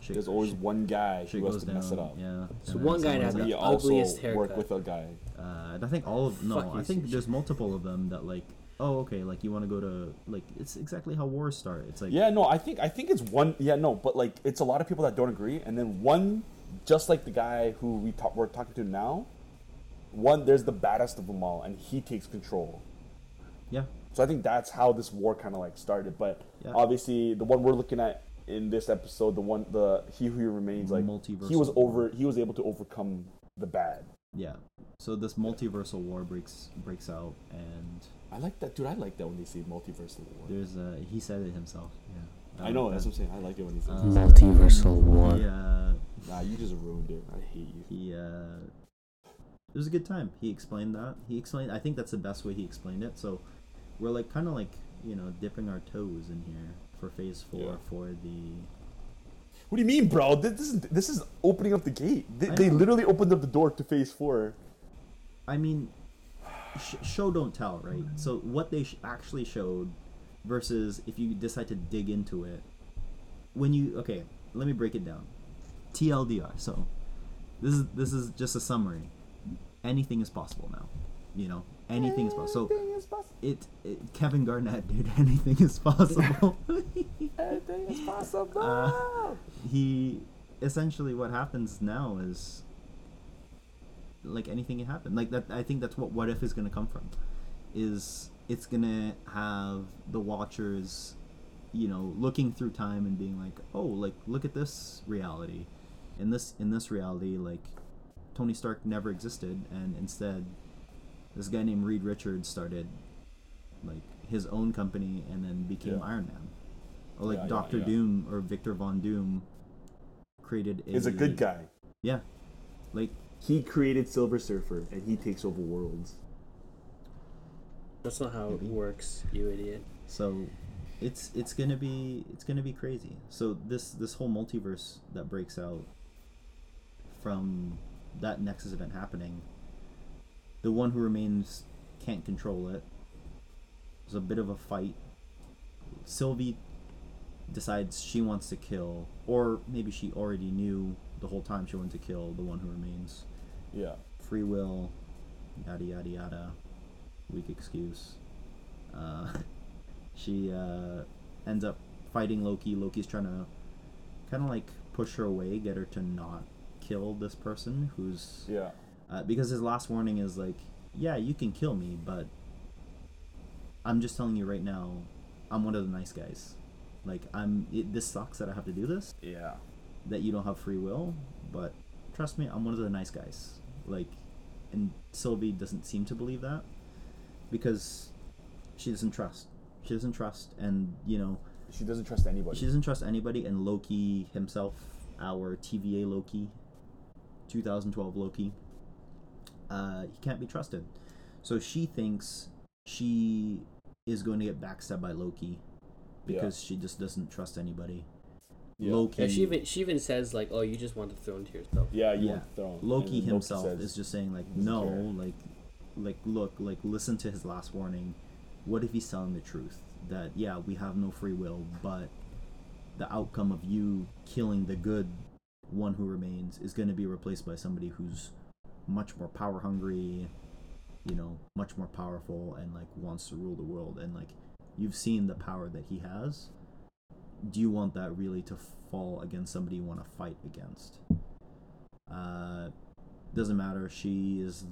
shit, There's always shit, one guy shit who has goes to down. mess it up. Yeah. So and one guy has like- the we also ugliest work with a guy. uh, I think all of no. Fuck I think Sushi. there's multiple of them that like. Oh, okay. Like you want to go to like it's exactly how wars start. It's like Yeah, no, I think I think it's one. Yeah, no, but like it's a lot of people that don't agree, and then one, just like the guy who we talk, we're talking to now, one there's the baddest of them all, and he takes control. yeah, So I think that's how this war kind of like started. But Yeah. obviously, the one we're looking at in this episode, the one the he who remains, like he was over, he was able to overcome the bad. yeah. So this multiversal war breaks breaks out, and I like that, dude. I like that when they say multiversal war. there's a he said it himself. Yeah, I know that's what I'm saying. I like it when he says. Uh, Multiversal war. Yeah, Nah, you just ruined it. I hate you. he uh, it was a good time. He explained that. He explained. I think that's the best way he explained it. So we're like kind of like you know dipping our toes in here for Phase Four Yeah. for the What do you mean, bro? This is this is opening up the gate. They, they literally opened up the door to Phase Four. I mean, sh- show don't tell, right? So what they sh- actually showed versus if you decide to dig into it, when you okay, let me break it down. TLDR. So this is this is just a summary. Anything is possible now. You know, anything is possible. So is possible. it, it Kevin Garnett, dude, <laughs> anything is possible. <laughs> Anything is possible. Uh, he essentially what happens now is like anything can happen. Like that I think that's what what if is gonna come from. Is it's gonna have the watchers, you know, looking through time and being like, Oh, like look at this reality. In this in this reality, like Tony Stark never existed and instead this guy named Reed Richards started like his own company and then became Yeah. Iron Man. Or like Yeah, yeah, Doctor yeah. Doom or Victor Von Doom created a He's a good guy. Yeah. Like He created Silver Surfer, and he takes over worlds. That's not how it works, you idiot. so it's it's gonna be it's gonna be crazy. So this this whole multiverse that breaks out from that Nexus event happening, the one who remains can't control it. There's a bit of a fight. Sylvie decides she wants to kill, or maybe she already knew the whole time she wanted to kill the one who remains. Yeah. free will, yada yada yada, weak excuse. Uh, <laughs> she uh, ends up fighting Loki. Loki's trying to kind of like push her away, get her to not kill this person who's Yeah. uh, because his last warning is like, yeah, you can kill me, but I'm just telling you right now, I'm one of the nice guys. Like I'm. It, this sucks that I have to do this Yeah. that you don't have free will, but trust me, I'm one of the nice guys. Like, and Sylvie doesn't seem to believe that because she doesn't trust. She doesn't trust, and you know, She doesn't trust anybody. she doesn't trust anybody. And Loki himself, our TVA Loki, 2012 Loki, uh, he can't be trusted. So she thinks she is going to get backstabbed by Loki Yeah. because she just doesn't trust anybody. Yeah. Loki. Yeah, she even she even says like, "Oh, you just want the throne to yourself." Yeah, you Yeah. want the throne. Loki And then himself says- is just saying like no like like look like listen to his last warning what if he's telling the truth that yeah we have no free will but the outcome of you killing the good one who remains is going to be replaced by somebody who's much more power hungry you know much more powerful and like wants to rule the world and like you've seen the power that he has do you want that really to fall against somebody you want to fight against uh doesn't matter. She is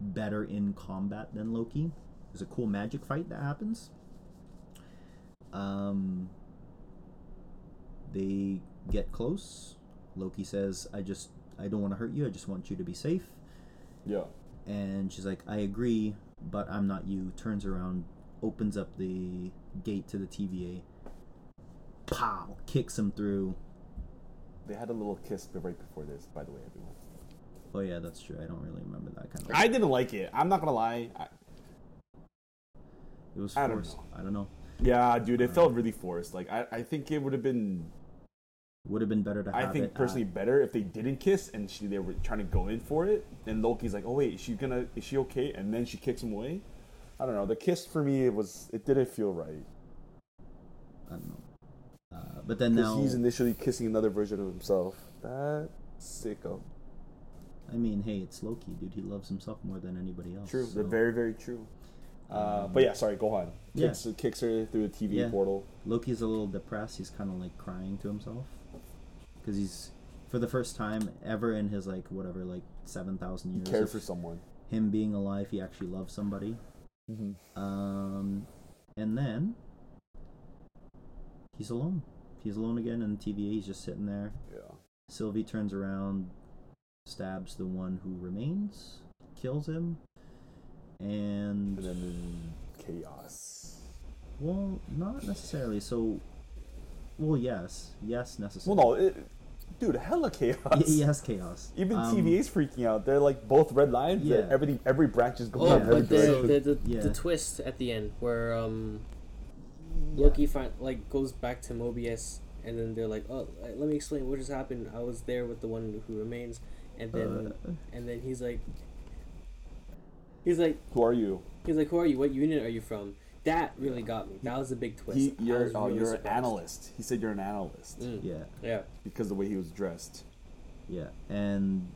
better in combat than Loki. There's a cool magic fight that happens. Um, they get close. Loki says, "I just, I don't want to hurt you. I just want you to be safe." Yeah. And she's like, "I agree, but I'm not you." Turns around, opens up the gate to the TVA. Pow! Kicks him through. They had a little kiss right before this, by the way, everyone. Oh yeah, that's true. I don't really remember that kind of. I didn't like it. I'm not gonna lie. I, It was I don't forced. know. I don't know. yeah, dude, it uh, felt really forced. Like I, I think it would have been. Would have been better to have I think it personally better if they didn't kiss and she they were trying to go in for it, and Loki's like, "Oh wait, is she gonna? Is she okay?" And then she kicks him away. I don't know. The kiss for me, it was it didn't feel right I don't know. Uh, but then now, he's initially kissing another version of himself. That sicko. I mean, hey, it's Loki, dude. He loves himself more than anybody else. True. so- very very true. Uh, Um, but yeah, sorry. Go on. yeah. Kicks, kicks her through the TV Yeah. portal. Loki's a little depressed. He's kind of like crying to himself because he's for the first time ever in his like whatever like seven thousand years cared of for someone. him being alive. He actually loves somebody. Mm-hmm. Um, and then he's alone. He's alone again in the TVA. He's just sitting there. Yeah. Sylvie turns around, stabs the one who remains, kills him, and And then chaos. well, not necessarily. So, well, yes, yes, necessary. Well, no, it, dude, hella chaos. Y- yes, chaos. <laughs> Even Um, TVA's freaking out. They're like both red lines. Yeah. Yeah. Everything, every branch is going Oh, in every but the, the, the, Yeah. the twist at the end where um Loki find, like goes back to Mobius and then they're like, "Oh, uh, let me explain what just happened. I was there with the one who remains." And then Uh, and then he's like He's like Who are you? he's like, "Who are you? What unit are you from?" That really got me. That was a big twist. He, you're, oh, really you're an analyst. He said you're an analyst Mm. yeah, Yeah. because the way he was dressed. yeah, and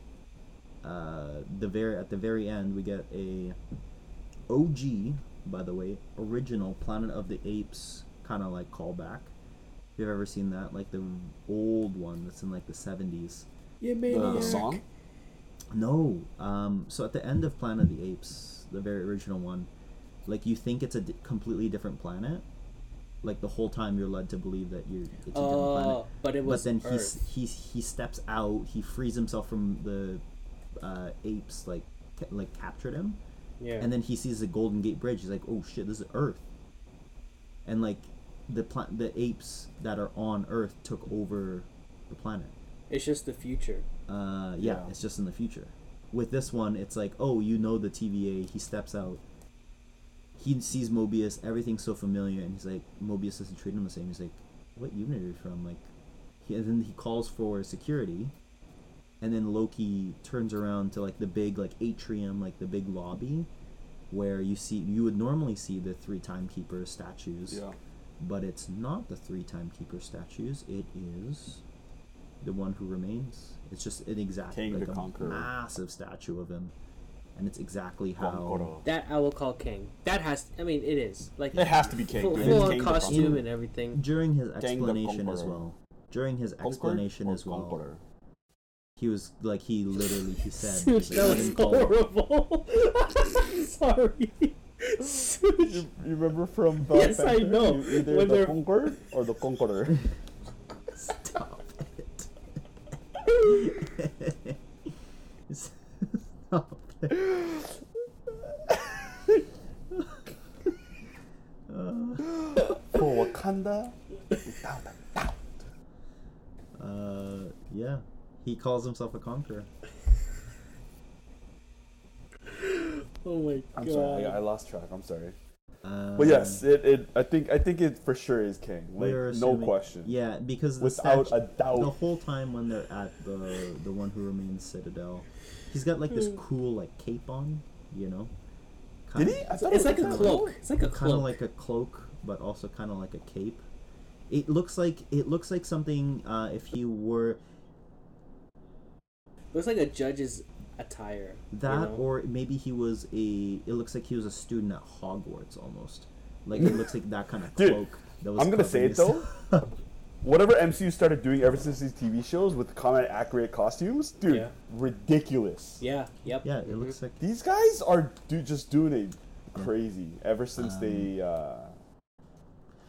uh, the very at the very end we get a OG, by the way, original Planet of the Apes kind of like callback. If you've ever seen that, like the old one that's in like the seventies. You The, the song. No. Um, so at the end of Planet of the Apes, the very original one, like you think it's a di- completely different planet. Like the whole time you're led to believe that you're it's a different planet. Oh, but it was But then Earth. he's he's he steps out. He frees himself from the uh, apes. Like ca- like captured him, yeah. and then he sees the Golden Gate Bridge. He's like, oh shit, this is Earth. And like the pla- the apes that are on Earth took over the planet. it's just the future. Uh, yeah, Yeah. it's just in the future. With this one, it's like, oh, you know the TVA. He steps out. He sees Mobius. Everything's so familiar, and he's like, Mobius doesn't treat him the same. He's like, what unit are you from? Like, he, and then he calls for security, and then Loki turns around to like the big like atrium, like the big lobby, where you see you would normally see the three timekeeper statues Yeah. but it's not the three timekeeper statues. It is the one who remains. It's just an exact Kang like a Conqueror. massive statue of him, and it's exactly how. That I will call Kang. That has. I mean, it is like It has to be Kang. full, full on Kang costume and everything. During his explanation as well. During his explanation as well, Conqueror? he was like he literally he said <laughs> Sooj, like, that was didn't horrible. <laughs> Sorry. Sooj. You, you remember from Black Yes, I know. Either When the they're- Conqueror or the Conqueror. <laughs> Stop it. Stop it. For Wakanda, without a doubt. Uh, yeah. He calls himself a conqueror. Oh my god. I'm sorry, I, I lost track. I'm sorry. Um, But yes, it, it. I think. I think it for sure is Kang. Like we're no question. Yeah, because the Without statu- a doubt. the whole time when they're at the the one who remains Citadel, he's got like this Hmm. cool like cape on, you know. Did he? I thought It's it like a the cloak. It's like a Kind of like a cloak, but also kind of like a cape. It looks like it looks like something uh, if he were Looks like a judge's attire. that, you know? or maybe he was a. It looks like he was a student at Hogwarts almost. Like it looks like that kind of <laughs> Dude, cloak. that was I'm gonna say it <laughs> though. Whatever MCU started doing ever since these TV shows with comment accurate costumes, dude, Yeah. ridiculous. Yeah. Yep. yeah, it looks like These guys are do, just doing it crazy ever since Um, they uh,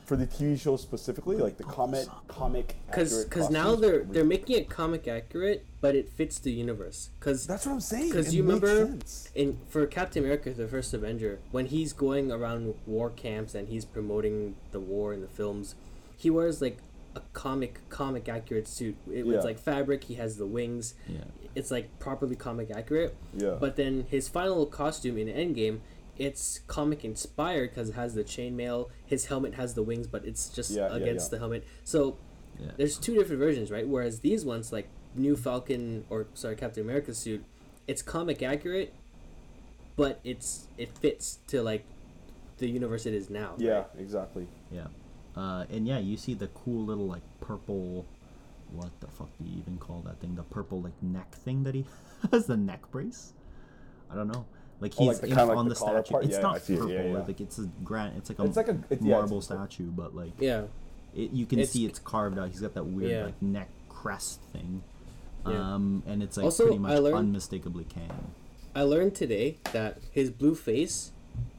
for the TV shows specifically, like the comic comic Because accurate because now costumes, they're ri- they're making it comic accurate, but it fits the universe. Because That's what I'm saying. 'Cause Because you makes remember- sense. in for Captain America: The First Avenger, when he's going around war camps and he's promoting the war in the films, he wears like a comic comic accurate suit. It, Yeah. It's like fabric. He has the wings. yeah. It's like properly comic accurate. Yeah. But then his final costume in Endgame, it's comic inspired because it has the chainmail. His helmet has the wings, but it's just Yeah, yeah, against yeah. the helmet. So Yeah. there's two different versions, right? Whereas these ones, like new Falcon or sorry Captain America suit, it's comic accurate, but it's it fits to like the universe it is now. yeah, right? exactly. Yeah. Uh, and yeah, you see the cool little like purple. What the fuck do you even call that thing? The purple like neck thing that he <laughs> has, the neck brace. I don't know. Like Oh, he's like the in, like on the the, statue. part? It's Yeah, not I see it. purple. Yeah, yeah. Like it's a grand. It's like a It's like a- it- yeah, marble it's- statue, but like Yeah. it, you can It's- see it's carved out. He's got that weird Yeah. like neck crest thing. Yeah. Um, and it's like Also, pretty much learned- unmistakably Kang. I learned today that his blue face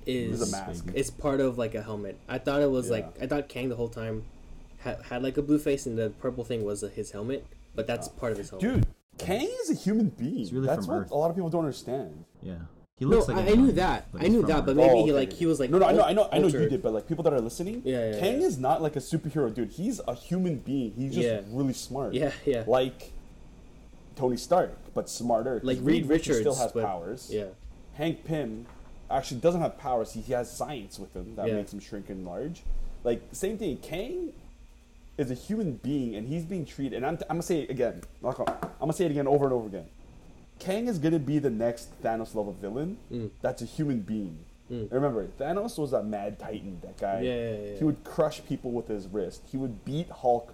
It's is a mask. it's part of like a helmet. I thought it was Yeah. like I thought Kang the whole time had, had like a blue face and the purple thing was his helmet, but that's oh. part of his helmet. Dude, Kang is a human being. He's really That's from what Earth. a lot of people don't understand. Yeah. He no, looks like. I knew that. I knew that, Earth. but maybe Oh, he like he was like no, no, I know, I know, I know you did, but like people that are listening, Yeah, yeah, Kang yeah. is not like a superhero, dude. He's a human being. He's just Yeah. really smart. Yeah, yeah. Like Tony Stark, but smarter. Like Reed Richards, still has but- powers. Yeah, Hank Pym actually doesn't have powers. He, he has science with him that Yeah. makes him shrink and large. Like same thing. Kang is a human being, and he's being treated. And I'm, I'm gonna say it again. I'm gonna say it again over and over again. Kang is gonna be the next Thanos level villain. Mm. That's a human being. Mm. Remember, Thanos was that mad titan. That guy. Yeah, yeah, yeah. He would crush people with his wrist. He would beat Hulk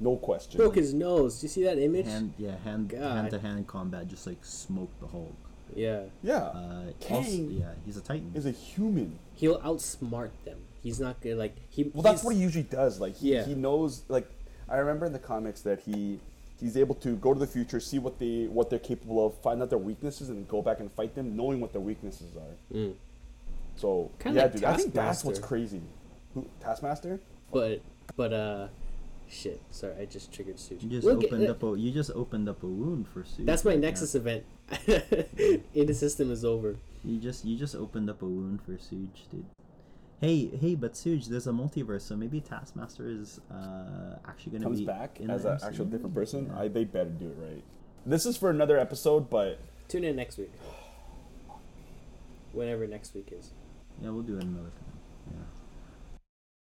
no question. Broke his nose. Do you see that image? Hand, yeah, hand, hand to hand combat, just like smoked the Hulk. Yeah. yeah, Uh, Kang also- yeah, he's a Titan. is a human. He'll outsmart them. He's not gonna like he. Well, that's what he usually does. Like he, Yeah. he knows. Like I remember in the comics that he he's able to go to the future, see what they what they're capable of, find out their weaknesses, and go back and fight them, knowing what their weaknesses are. Mm. So Kinda yeah, like dude, I think that's what's crazy. Who, Taskmaster? But but uh, shit. Sorry, I just triggered Sooj. You just We'll get- opened up a you just opened up a wound for Sue. That's my right Nexus there. event. <laughs> In the system is over. You just you just opened up a wound for Sooj, dude. Hey, hey, but Sooj, there's a multiverse, so maybe Taskmaster is uh, actually gonna Comes be back in as an actual different person. Yeah. I they better do it right. This is for another episode, but Tune in next week. Whenever next week is. yeah, we'll do it another time.